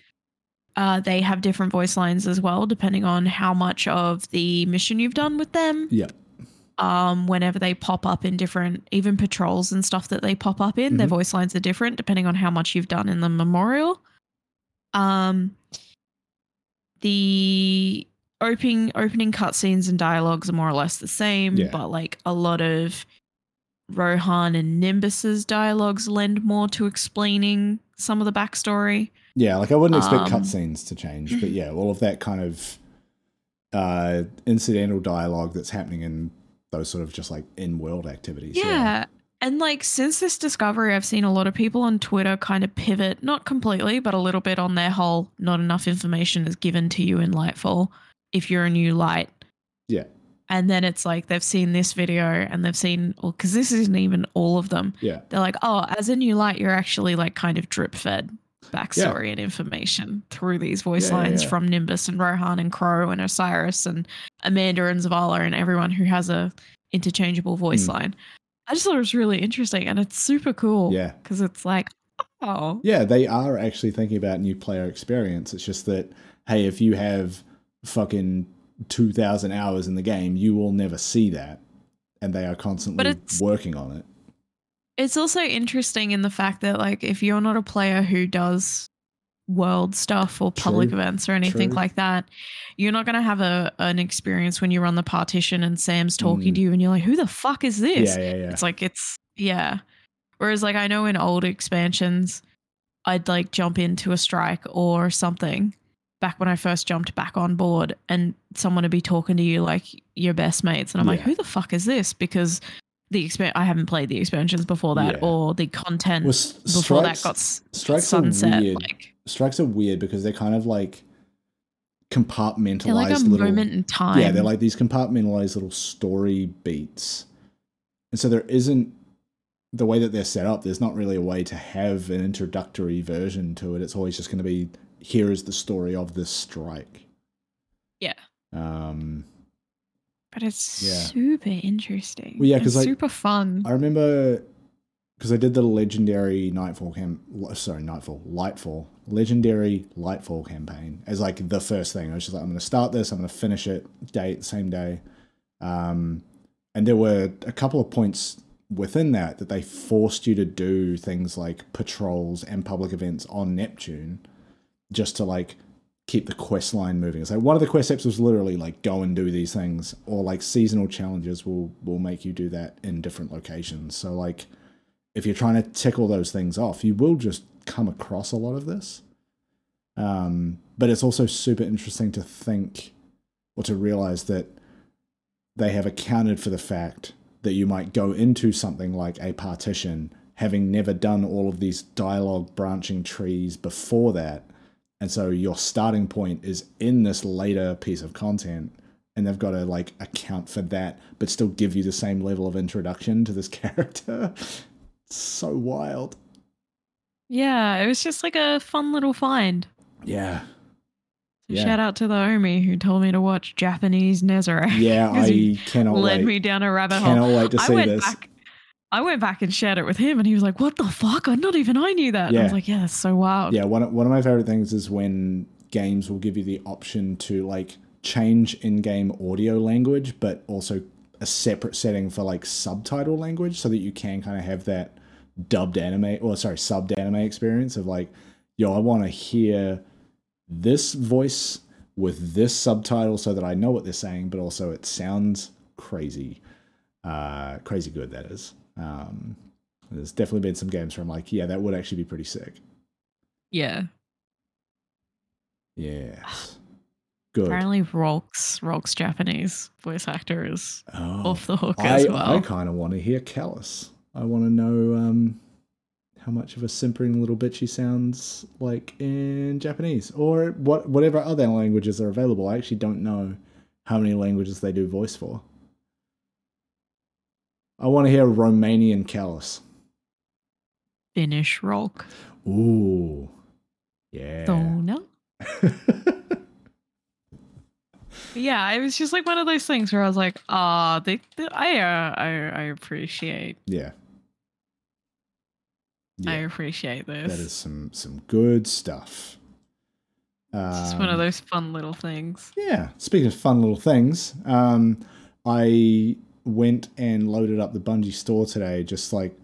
Uh, they have different voice lines as well, depending on how much of the mission you've done with them. Yeah. Um, whenever they pop up in different, even patrols and stuff that they pop up in, their Mhm. voice lines are different depending on how much you've done in the memorial. Um, the opening opening cutscenes and dialogues are more or less the same, Yeah. but like a lot of Rohan and Nimbus's dialogues lend more to explaining some of the backstory. Yeah, like I wouldn't expect Um, cutscenes to change, but yeah, all of that kind of uh, incidental dialogue that's happening in those sort of just like in world activities. Yeah. And like since this discovery, I've seen a lot of people on Twitter kind of pivot, not completely, but a little bit on their whole not enough information is given to you in Lightfall if you're a new light. Yeah. And then it's like they've seen this video and they've seen, well, because this isn't even all of them. Yeah. They're like, oh, as a new light, you're actually like kind of drip fed backstory and information through these voice Yeah, yeah, lines yeah. from Nimbus and Rohan and Crow and Osiris and Amanda and Zavala and everyone who has a interchangeable voice Mm. line. I just thought it was really interesting and it's super cool. Yeah. Because it's like, oh, Yeah, they are actually thinking about new player experience. It's just that, hey, if you have fucking 2,000 hours in the game, you will never see that. And they are constantly working on it. it's also interesting in the fact that like if you're not a player who does world stuff or public True, events or anything true. like that you're not going to have a an experience when you run the partition and sam's talking Mm. to you and you're like who the fuck is this Yeah, yeah, yeah. it's like it's yeah whereas like i know in old expansions i'd like jump into a strike or something back when i first jumped back on board and someone would be talking to you like your best mates and i'm like who the fuck is this because the expan- i haven't played the expansions before that Yeah. or the content Well, s- before strikes, that got s- sunset weird. like strikes are weird because they're kind of like compartmentalized they're like a little moment in time Yeah, they're like these compartmentalized little story beats. And so there isn't the way that they're set up, there's not really a way to have an introductory version to it. It's always just going to be here is the story of this strike. Yeah. Um but it's Yeah. super interesting Well, yeah, and 'cause, like, super fun I remember because I did the legendary Nightfall cam sorry, Nightfall, Lightfall, legendary Lightfall campaign as like the first thing. I was just like, I'm gonna start this, I'm gonna finish it, date, same day. Um and there were a couple of points within that that they forced you to do things like patrols and public events on Neptune just to like keep the quest line moving. It's like one of the quest steps was literally like go and do these things, or like seasonal challenges will will make you do that in different locations. So like if you're trying to tick all those things off, you will just come across a lot of this. Um, but it's also super interesting to think or to realize that they have accounted for the fact that you might go into something like a partition having never done all of these dialogue branching trees before that. And so your starting point is in this later piece of content, and they've got to like account for that, but still give you the same level of introduction to this character. So wild. yeah it was just like a fun little find Yeah. Yeah. Shout out to the Omi who told me to watch Japanese Nezarec. Yeah, I cannot wait. led wait. me down a rabbit hole. Cannot wait to I see went this. back. I went back and shared it with him, and he was like, "What the fuck? I not even I knew that." And I was like, "Yeah, that's so wild." Yeah, one of, one of my favorite things is when games will give you the option to like change in-game audio language, but also a separate setting for like subtitle language, so that you can kind of have that dubbed anime or sorry subbed anime experience of like, yo, I want to hear this voice with this subtitle so that I know what they're saying, but also it sounds crazy, uh, crazy good. That is. Um, there's definitely been some games where I'm like, yeah, that would actually be pretty sick. Yeah. Yes. Good. Apparently, Rolk's Rolk's Japanese voice actor is Oh, off the hook I, as well. I kind of want to hear Calus. I want to know um, how much of a simpering little bitch he sounds like in Japanese or what whatever other languages are available. I actually don't know how many languages they do voice for. I want to hear Romanian Calus. Finnish Rolk. Ooh. Yeah. Dona. Yeah, it was just like one of those things where I was like, "Ah, they, they, I, uh, I, I appreciate, yeah. I appreciate this." That is some some good stuff. It's just one of Um, those fun little things. Yeah. Speaking of fun little things, um, I went and loaded up the Bungie store today. Just like,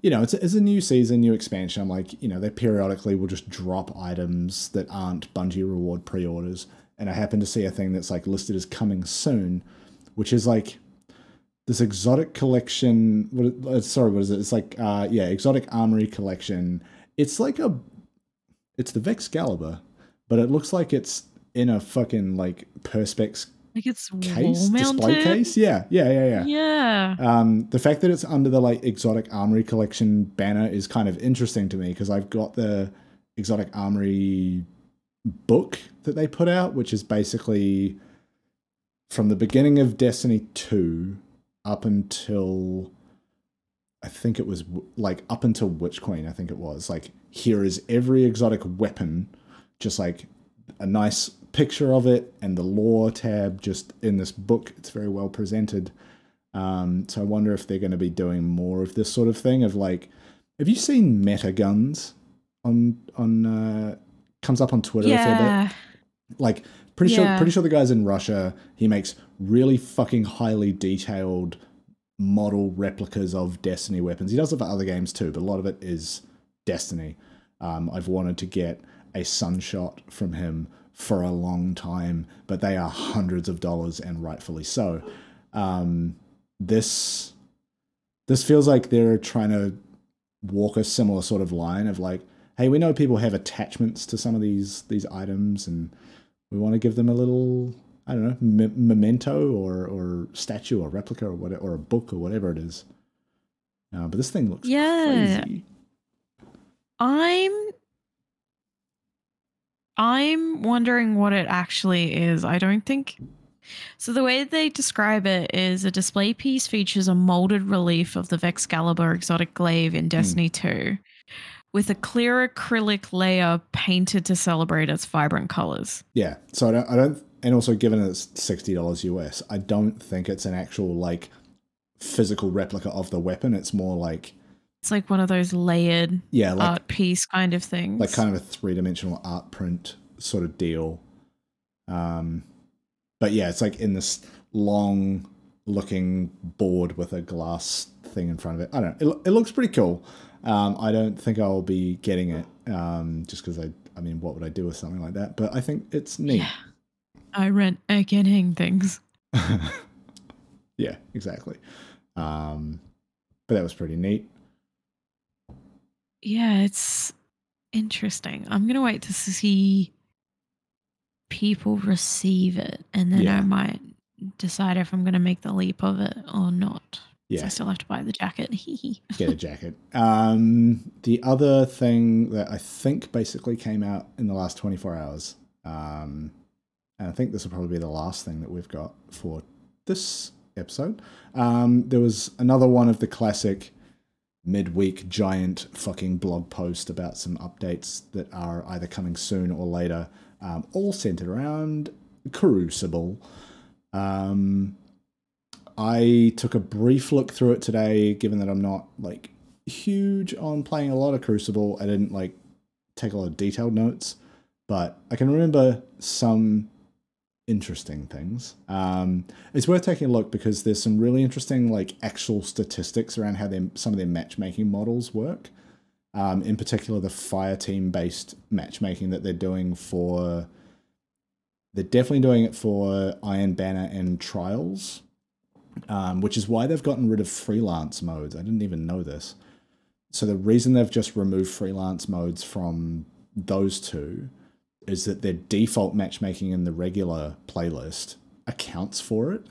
you know, it's a, it's a new season, new expansion. I'm like, you know, they periodically will just drop items that aren't Bungie reward pre-orders, and I happened to see a thing that's like listed as coming soon, which is like this exotic collection. What? uh, Sorry, what is it? It's like, uh, yeah, exotic armory collection. It's like a, it's the Vexcalibur, but it looks like it's in a fucking like perspex Like it's case, display case. Yeah, yeah, yeah, yeah. Yeah. Um, the fact that it's under the like exotic armory collection banner is kind of interesting to me because I've got the exotic armory book that they put out, which is basically from the beginning of Destiny 2 up until I think it was like up until Witch Queen, I think it was. Like, here is every exotic weapon, just like a nice picture of it and the lore tab just in this book. It's very well presented. Um, so I wonder if they're going to be doing more of this sort of thing of like, have you seen Meta Guns on on uh, comes up on Twitter a fair bit? Like pretty sure pretty sure the guy's in Russia. He makes really fucking highly detailed model replicas of Destiny weapons. He does it for other games too, but a lot of it is Destiny. Um, I've wanted to get a sunshot from him for a long time, but they are hundreds of dollars and rightfully so. Um, this this feels like they're trying to walk a similar sort of line of like, hey, we know people have attachments to some of these these items, and we want to give them a little, I don't know, me- memento or or statue or replica or whatever, or a book or whatever it is. Uh, but this thing looks Yeah. crazy. I'm I'm wondering what it actually is. I don't think so. The way they describe it is a display piece features a molded relief of the Vexcalibur exotic glaive in Destiny 2 with a clear acrylic layer painted to celebrate its vibrant colors. Yeah. So I don't, I don't, and also given it's sixty dollars US, I don't think it's an actual like physical replica of the weapon. It's more like It's like one of those layered yeah, like art piece kind of things. like kind of a three dimensional art print sort of deal. Um, but yeah, it's like in this long looking board with a glass thing in front of it. I don't know. It, it looks pretty cool. Um, I don't think I'll be getting it um, just because I, I mean, what would I do with something like that? But I think it's neat. Yeah. I rent again hang things. yeah, exactly. Um, but that was pretty neat. Yeah, it's interesting. I'm gonna wait to see people receive it, and then Yeah. I might decide if I'm gonna make the leap of it or not. Yeah. I still have to buy the jacket. Get a jacket. Um, the other thing that I think basically came out in the last 24 hours, um, and I think this will probably be the last thing that we've got for this episode. Um, there was another one of the classic midweek giant fucking blog post about some updates that are either coming soon or later, um, all centered around Crucible. Um, I took a brief look through it today, given that I'm not like huge on playing a lot of Crucible. I didn't like take a lot of detailed notes, but I can remember some interesting things. Um, it's worth taking a look because there's some really interesting like actual statistics around how their, some of their matchmaking models work. Um, in particular, the fire team based matchmaking that they're doing for. They're definitely doing it for Iron Banner and Trials, um, which is why they've gotten rid of freelance modes. I didn't even know this. So the reason they've just removed freelance modes from those two is that their default matchmaking in the regular playlist accounts for it.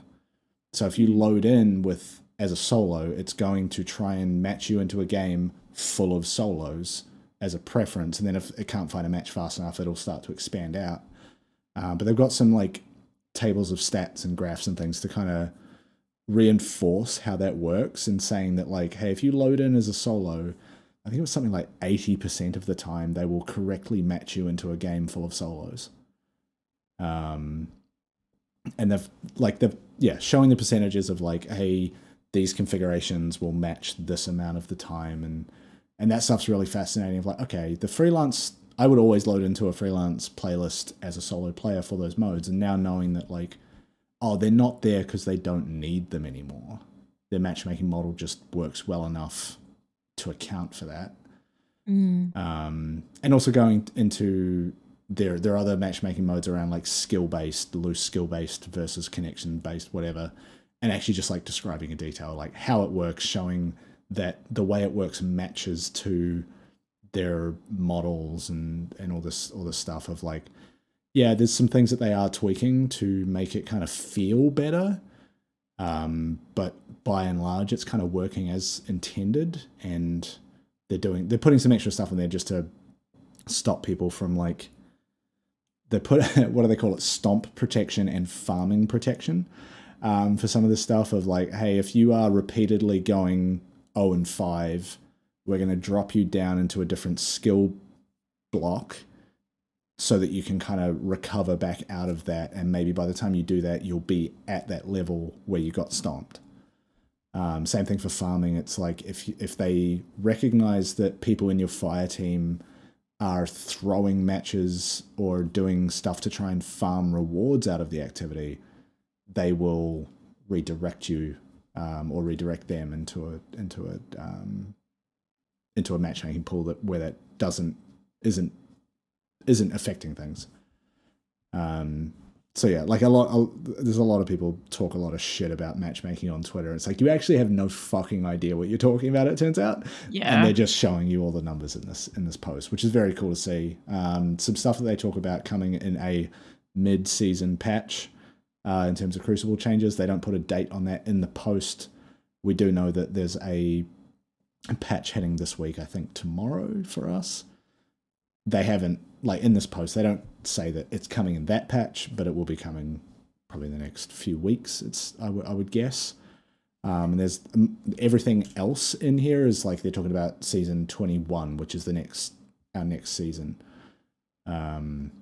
So if you load in with as a solo, it's going to try and match you into a game full of solos as a preference, and then if it can't find a match fast enough, it'll start to expand out. Uh, but they've got some like tables of stats and graphs and things to kind of reinforce how that works and saying that like hey if you load in as a solo i think it was something like 80% of the time they will correctly match you into a game full of solos. Um and they've like they've yeah showing the percentages of like hey these configurations will match this amount of the time. And and that stuff's really fascinating of like okay the freelance i would always load into a freelance playlist as a solo player for those modes. And now knowing that like oh, they're not there because they don't need them anymore. Their matchmaking model just works well enough to account for that. Mm. Um, and also going into their their other matchmaking modes around like skill based, loose skill based versus connection based, whatever, and actually just like describing in detail like how it works, showing that the way it works matches to their models and and all this all this stuff of like yeah, there's some things that they are tweaking to make it kind of feel better. Um, but by and large, it's kind of working as intended, and they're doing they're putting some extra stuff in there just to stop people from like they put what do they call it stomp protection and farming protection um, for some of the stuff of like hey if you are repeatedly going 0 and 5 we're going to drop you down into a different skill block so that you can kind of recover back out of that and maybe by the time you do that you'll be at that level where you got stomped. Um, same thing for farming. It's like if if they recognize that people in your fire team are throwing matches or doing stuff to try and farm rewards out of the activity they will redirect you um, or redirect them into a into a um, into a matchmaking pool that where that doesn't isn't isn't affecting things. Um, so yeah, like a lot, a, there's a lot of people talk a lot of shit about matchmaking on Twitter. It's like you actually have no fucking idea what you're talking about. It turns out, Yeah. and they're just showing you all the numbers in this in this post, which is very cool to see. Um, some stuff that they talk about coming in a mid-season patch uh, in terms of Crucible changes. They don't put a date on that in the post. We do know that there's a patch heading this week. I think tomorrow for us. They haven't like in this post. They don't say that it's coming in that patch, but it will be coming probably in the next few weeks. It's I would- would guess. Um, and there's um, everything else in here is like they're talking about season 21, which is the next our next season. Um,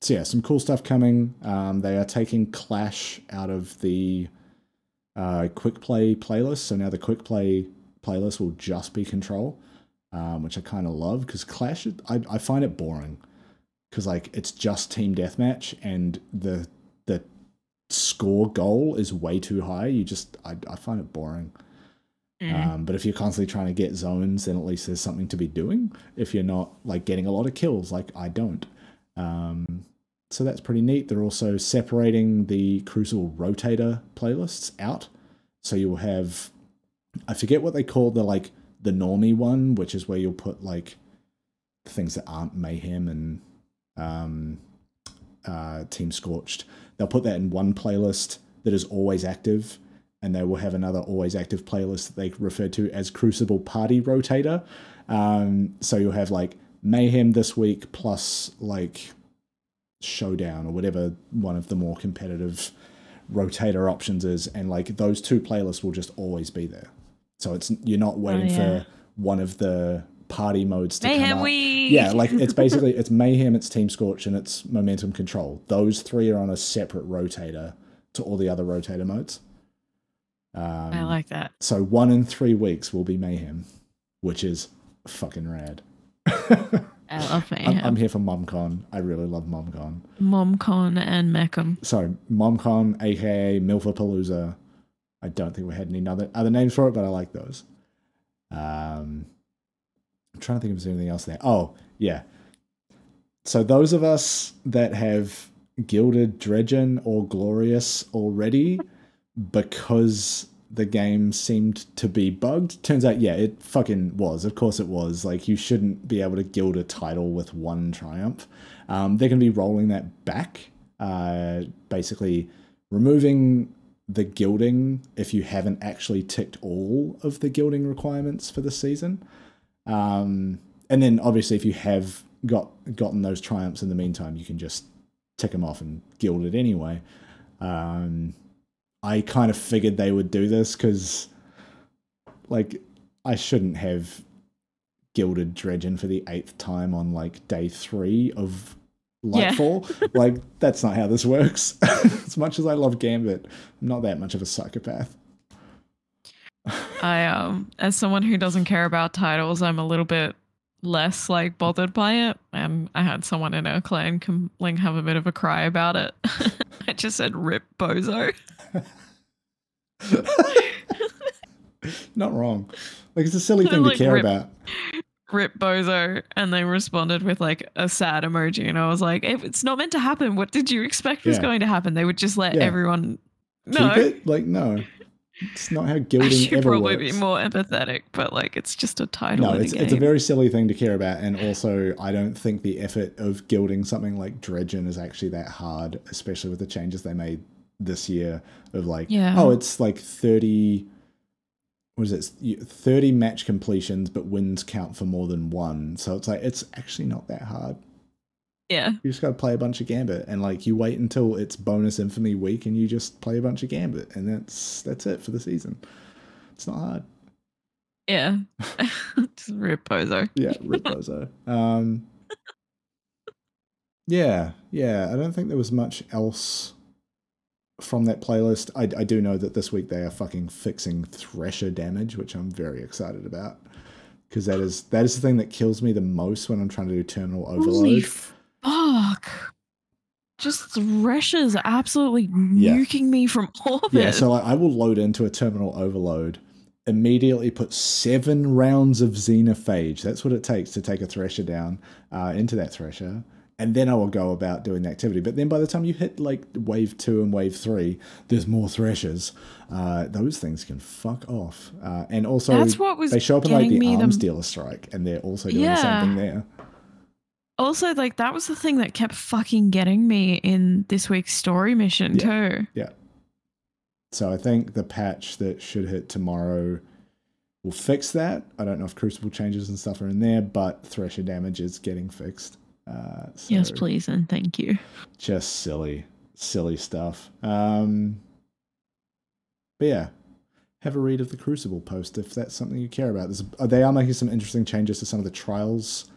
so yeah, some cool stuff coming. Um, they are taking Clash out of the uh, quick play playlist, so now the quick play playlist will just be Control, um, which I kind of love because Clash I, I find it boring because like it's just team deathmatch and the the score goal is way too high. You just I, I find it boring. Mm. Um, but if you're constantly trying to get zones, then at least there's something to be doing. If you're not like getting a lot of kills, like I don't. Um, so that's pretty neat. They're also separating the Crucible Rotator playlists out. So you'll have, I forget what they call the like the normie one, which is where you'll put like things that aren't mayhem and um, uh, Team Scorched. They'll put that in one playlist that is always active, and they will have another always active playlist that they refer to as Crucible Party Rotator. Um, so you'll have like Mayhem this week plus like Showdown or whatever one of the more competitive rotator options is, and like those two playlists will just always be there. So it's you're not waiting yeah. for one of the party modes to come Mayhem up. week. Yeah, like it's basically it's mayhem, it's team scorch, and it's momentum control. Those three are on a separate rotator to all the other rotator modes. Um, I like that. so one in three weeks will be mayhem, which is fucking rad. I love I'm, mayhem. I'm here for MomCon. I really love MomCon. Momcon and Meckham. Sorry, MomCon, aka Milfapalooza. I don't think we had any other other names for it, but I like those. Um, I'm trying to think if there's anything else there. Oh, yeah. So those of us that have gilded Dredgen or Glorious already, because the game seemed to be bugged. Turns out, yeah, it fucking was. Of course it was. Like, you shouldn't be able to gild a title with one triumph. Um, they're going to be rolling that back, uh, basically removing the gilding if you haven't actually ticked all of the gilding requirements for the season. Um, and then obviously, if you have got gotten those triumphs in the meantime, you can just tick them off and gild it anyway. Um, I kind of figured they would do this because, like, I shouldn't have gilded Dredgen for the eighth time on like day three of Yeah. Lightfall. like, that's not how this works. as much as I love Gambit, I'm not that much of a psychopath. I um as someone who doesn't care about titles, I'm a little bit less like bothered by it. And I had someone in our clan come like have a bit of a cry about it. I just said rip bozo. not wrong. Like, it's a silly thing Like, to care rip. about. Rip bozo. And they responded with like a sad emoji. And I was like, if it's not meant to happen, what did you expect was Yeah. going to happen? They would just let Yeah. everyone Keep it? Like, no. It's not how I gilding should ever probably works. be more empathetic, but like it's just a title no, it's, a it's a very silly thing to care about, and also I don't think the effort of gilding something like Dredgen is actually that hard, especially with the changes they made this year. Of like, Yeah. oh, it's like thirty. What is it? Thirty match completions, but wins count for more than one. So it's like it's actually not that hard. yeah. You just got to play a bunch of Gambit, and like you wait until it's bonus Infamy week, and you just play a bunch of Gambit, and that's that's it for the season. It's not hard. Yeah. just rip. Yeah, Rip. Um, yeah, yeah. I don't think there was much else from that playlist. I, I do know that this week they are fucking fixing Thresher damage, which I'm very excited about because that is that is the thing that kills me the most when I'm trying to do terminal Holy overload. fuck. Just Threshers absolutely Yeah. nuking me from orbit. Yeah, so I, I will load into a terminal overload, immediately put seven rounds of Xenophage. That's what it takes to take a Thresher down uh, into that Thresher. And then I will go about doing the activity. But then by the time you hit like wave two and wave three, there's more Threshers. Uh, those things can fuck off. Uh, and also, That's what was they show up in like the me the- Arms Dealer Strike, and they're also doing the same thing there. also, like that was the thing that kept fucking getting me in this week's story mission too. Yeah. So I think the patch that should hit tomorrow will fix that. I don't know if Crucible changes and stuff are in there, but Thresher damage is getting fixed. Uh, so Yes, please and thank you. Just silly, silly stuff. Um, but yeah, have a read of the Crucible post if that's something you care about. There's, uh, they are making some interesting changes to some of the trials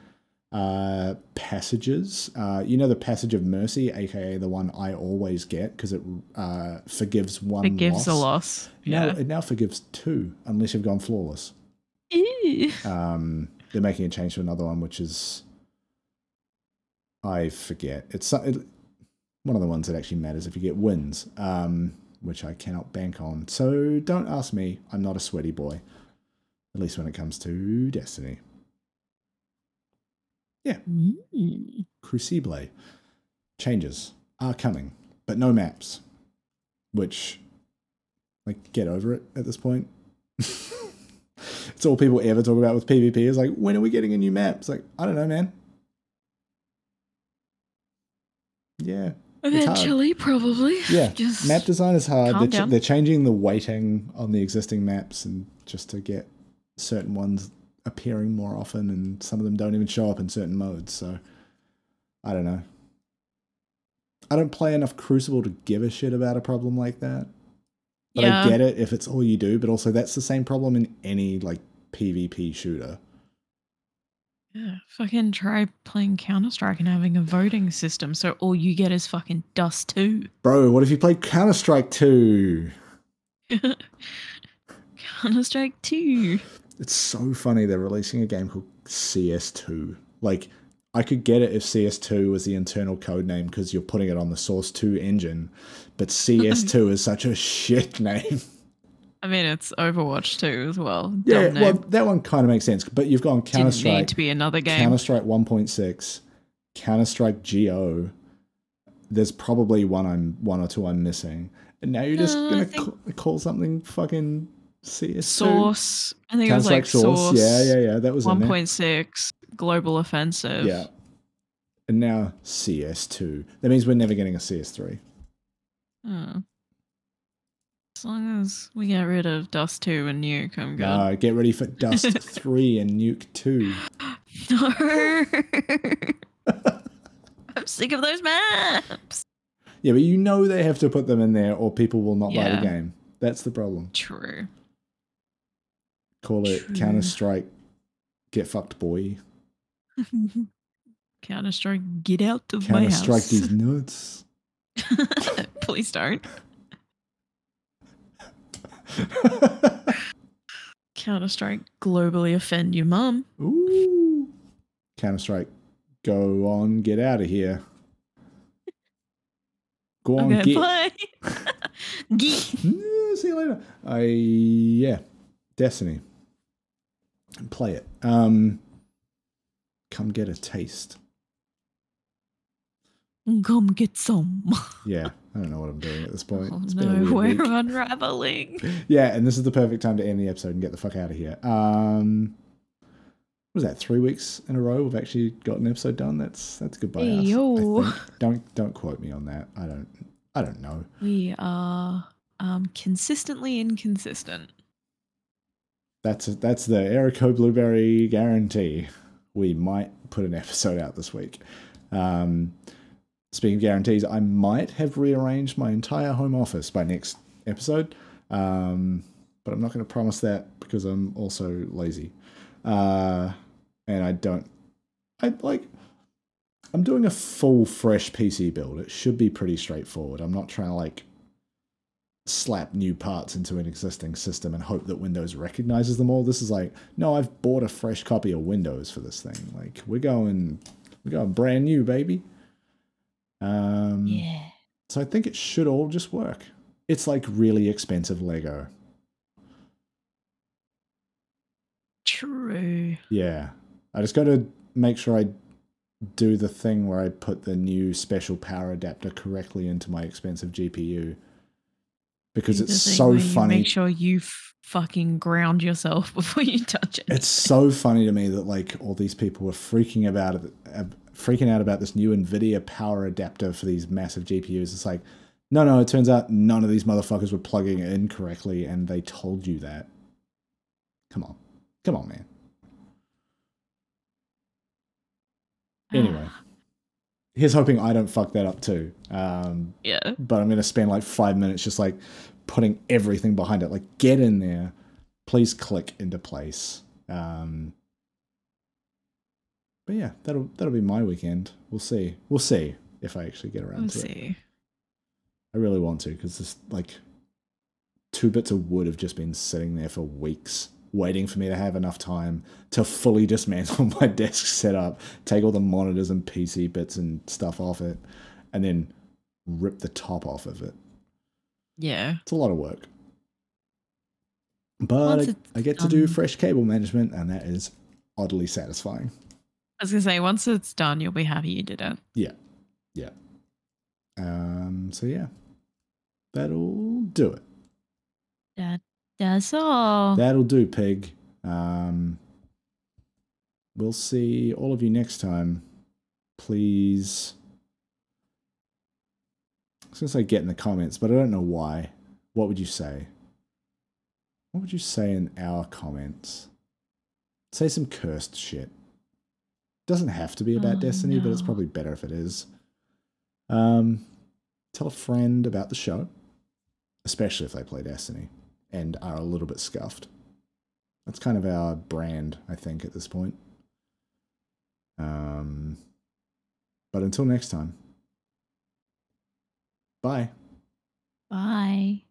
uh, passages. Uh, you know the passage of mercy, aka the one I always get because it uh, forgives one. It gives a loss. loss. Now it now forgives two unless you've gone flawless. Ew. Um, they're making a change to another one, which is I forget. It's it, one of the ones that actually matters if you get wins, um, which I cannot bank on. So don't ask me. I'm not a sweaty boy, at least when it comes to Destiny. Mm. Crucible changes are coming, but no maps. Which, like, get over it at this point. it's all people ever talk about with PvP is like, when are we getting a new map? It's like, I don't know, man. Yeah. Eventually, probably. yeah. Just map design is hard. They're, ch- they're changing the weighting on the existing maps and just to get certain ones appearing more often, and some of them don't even show up in certain modes. So I don't know. I don't play enough Crucible to give a shit about a problem like that. But yeah. I get it if it's all you do, but also that's the same problem in any like PvP shooter. Yeah, fucking try playing Counter Strike and having a voting system, so all you get is fucking Dust two. Bro, what if you played Counter Strike 2? Counter Strike two. It's so funny they're releasing a game called CS2. Like, I could get it if CS2 was the internal code name because you're putting it on the Source 2 engine, but CS2 is such a shit name. I mean, it's Overwatch two as well. yeah, Dumb well, name. that one kind of makes sense, but you've gone Counter Didn't need to be another game. Counter Strike 1.6, Counter Strike GO. There's probably one I'm one or two I'm missing, and now you're just I gonna think- ca- call something fucking CS2. Source. I think it was like Strike Source. Yeah, yeah, yeah. That was in One there. point six global offensive. Yeah. And now CS2. That means we're never getting a CS3. Hmm. As long as we get rid of Dust two and Nuke, I'm good. No, get ready for Dust 3 and Nuke 2. No. I'm sick of those maps. Yeah, but you know they have to put them in there or people will not buy the game. That's the problem. True. Call it Counter Strike Get Fucked Boy. Counter Strike, get out of my Counter house. Strike these nuts. Please don't. Counter Strike, globally offend your mum. Ooh. Counter Strike, go on, get out of here. Go on, Okay, get. bye. Geek. Mm, see you later. I yeah, Destiny. Play it. Um, come get a taste. Come get some. Yeah, I don't know what I'm doing at this point. Oh, It's been a no, we're week. unraveling. Yeah, and this is the perfect time to end the episode and get the fuck out of here. Um, what was that? Three weeks in a row we've actually got an episode done. That's that's good by us. Yo. Don't don't quote me on that. I don't I don't know. We are um consistently inconsistent. That's that's the Error Code Blueberry guarantee. We might put an episode out this week. Um, speaking of guarantees, I might have rearranged my entire home office by next episode, um, but I'm not going to promise that because I'm also lazy, uh, and I don't. I like. I'm doing a full fresh PC build. It should be pretty straightforward. I'm not trying to like slap new parts into an existing system and hope that Windows recognizes them all. This is like, no, I've bought a fresh copy of Windows for this thing. Like we're going we're going brand new, baby. Um Yeah. so I think it should all just work. It's like really expensive Lego. True. Yeah. I just got to make sure I do the thing where I put the new special power adapter correctly into my expensive GPU because Do it's so funny. Make sure you f- fucking ground yourself before you touch it. It's so funny to me that like all these people were freaking about it, freaking out about this new Nvidia power adapter for these massive GPUs. It's like, no, no. It turns out none of these motherfuckers were plugging it in correctly, and they told you that. Come on, come on, man. Anyway, here's hoping I don't fuck that up too. Um, yeah. but I'm gonna spend like five minutes just like putting everything behind it. Like, get in there, please click into place. Um, but yeah, that'll that'll be my weekend. We'll see. We'll see if I actually get around We'll to it. see. I really want to because this like two bits of wood have just been sitting there for weeks, waiting for me to have enough time to fully dismantle my desk setup, take all the monitors and PC bits and stuff off it, and then rip the top off of it. Yeah. It's a lot of work. But I, I get to do fresh cable management, and that is oddly satisfying. I was gonna say once it's done, you'll be happy you did it. Yeah, yeah. Um, so yeah, that'll do it. That that's all. That'll do, pig. Um, we'll see all of you next time. Please. I was gonna say get in the comments, but I don't know why. What would you say? What would you say in our comments? Say some cursed shit. Doesn't have to be about Oh, Destiny, but it's probably better if it is. Um, tell a friend about the show, especially if they play Destiny and are a little bit scuffed. That's kind of our brand, I think, at this point. Um, but until next time, bye. Bye.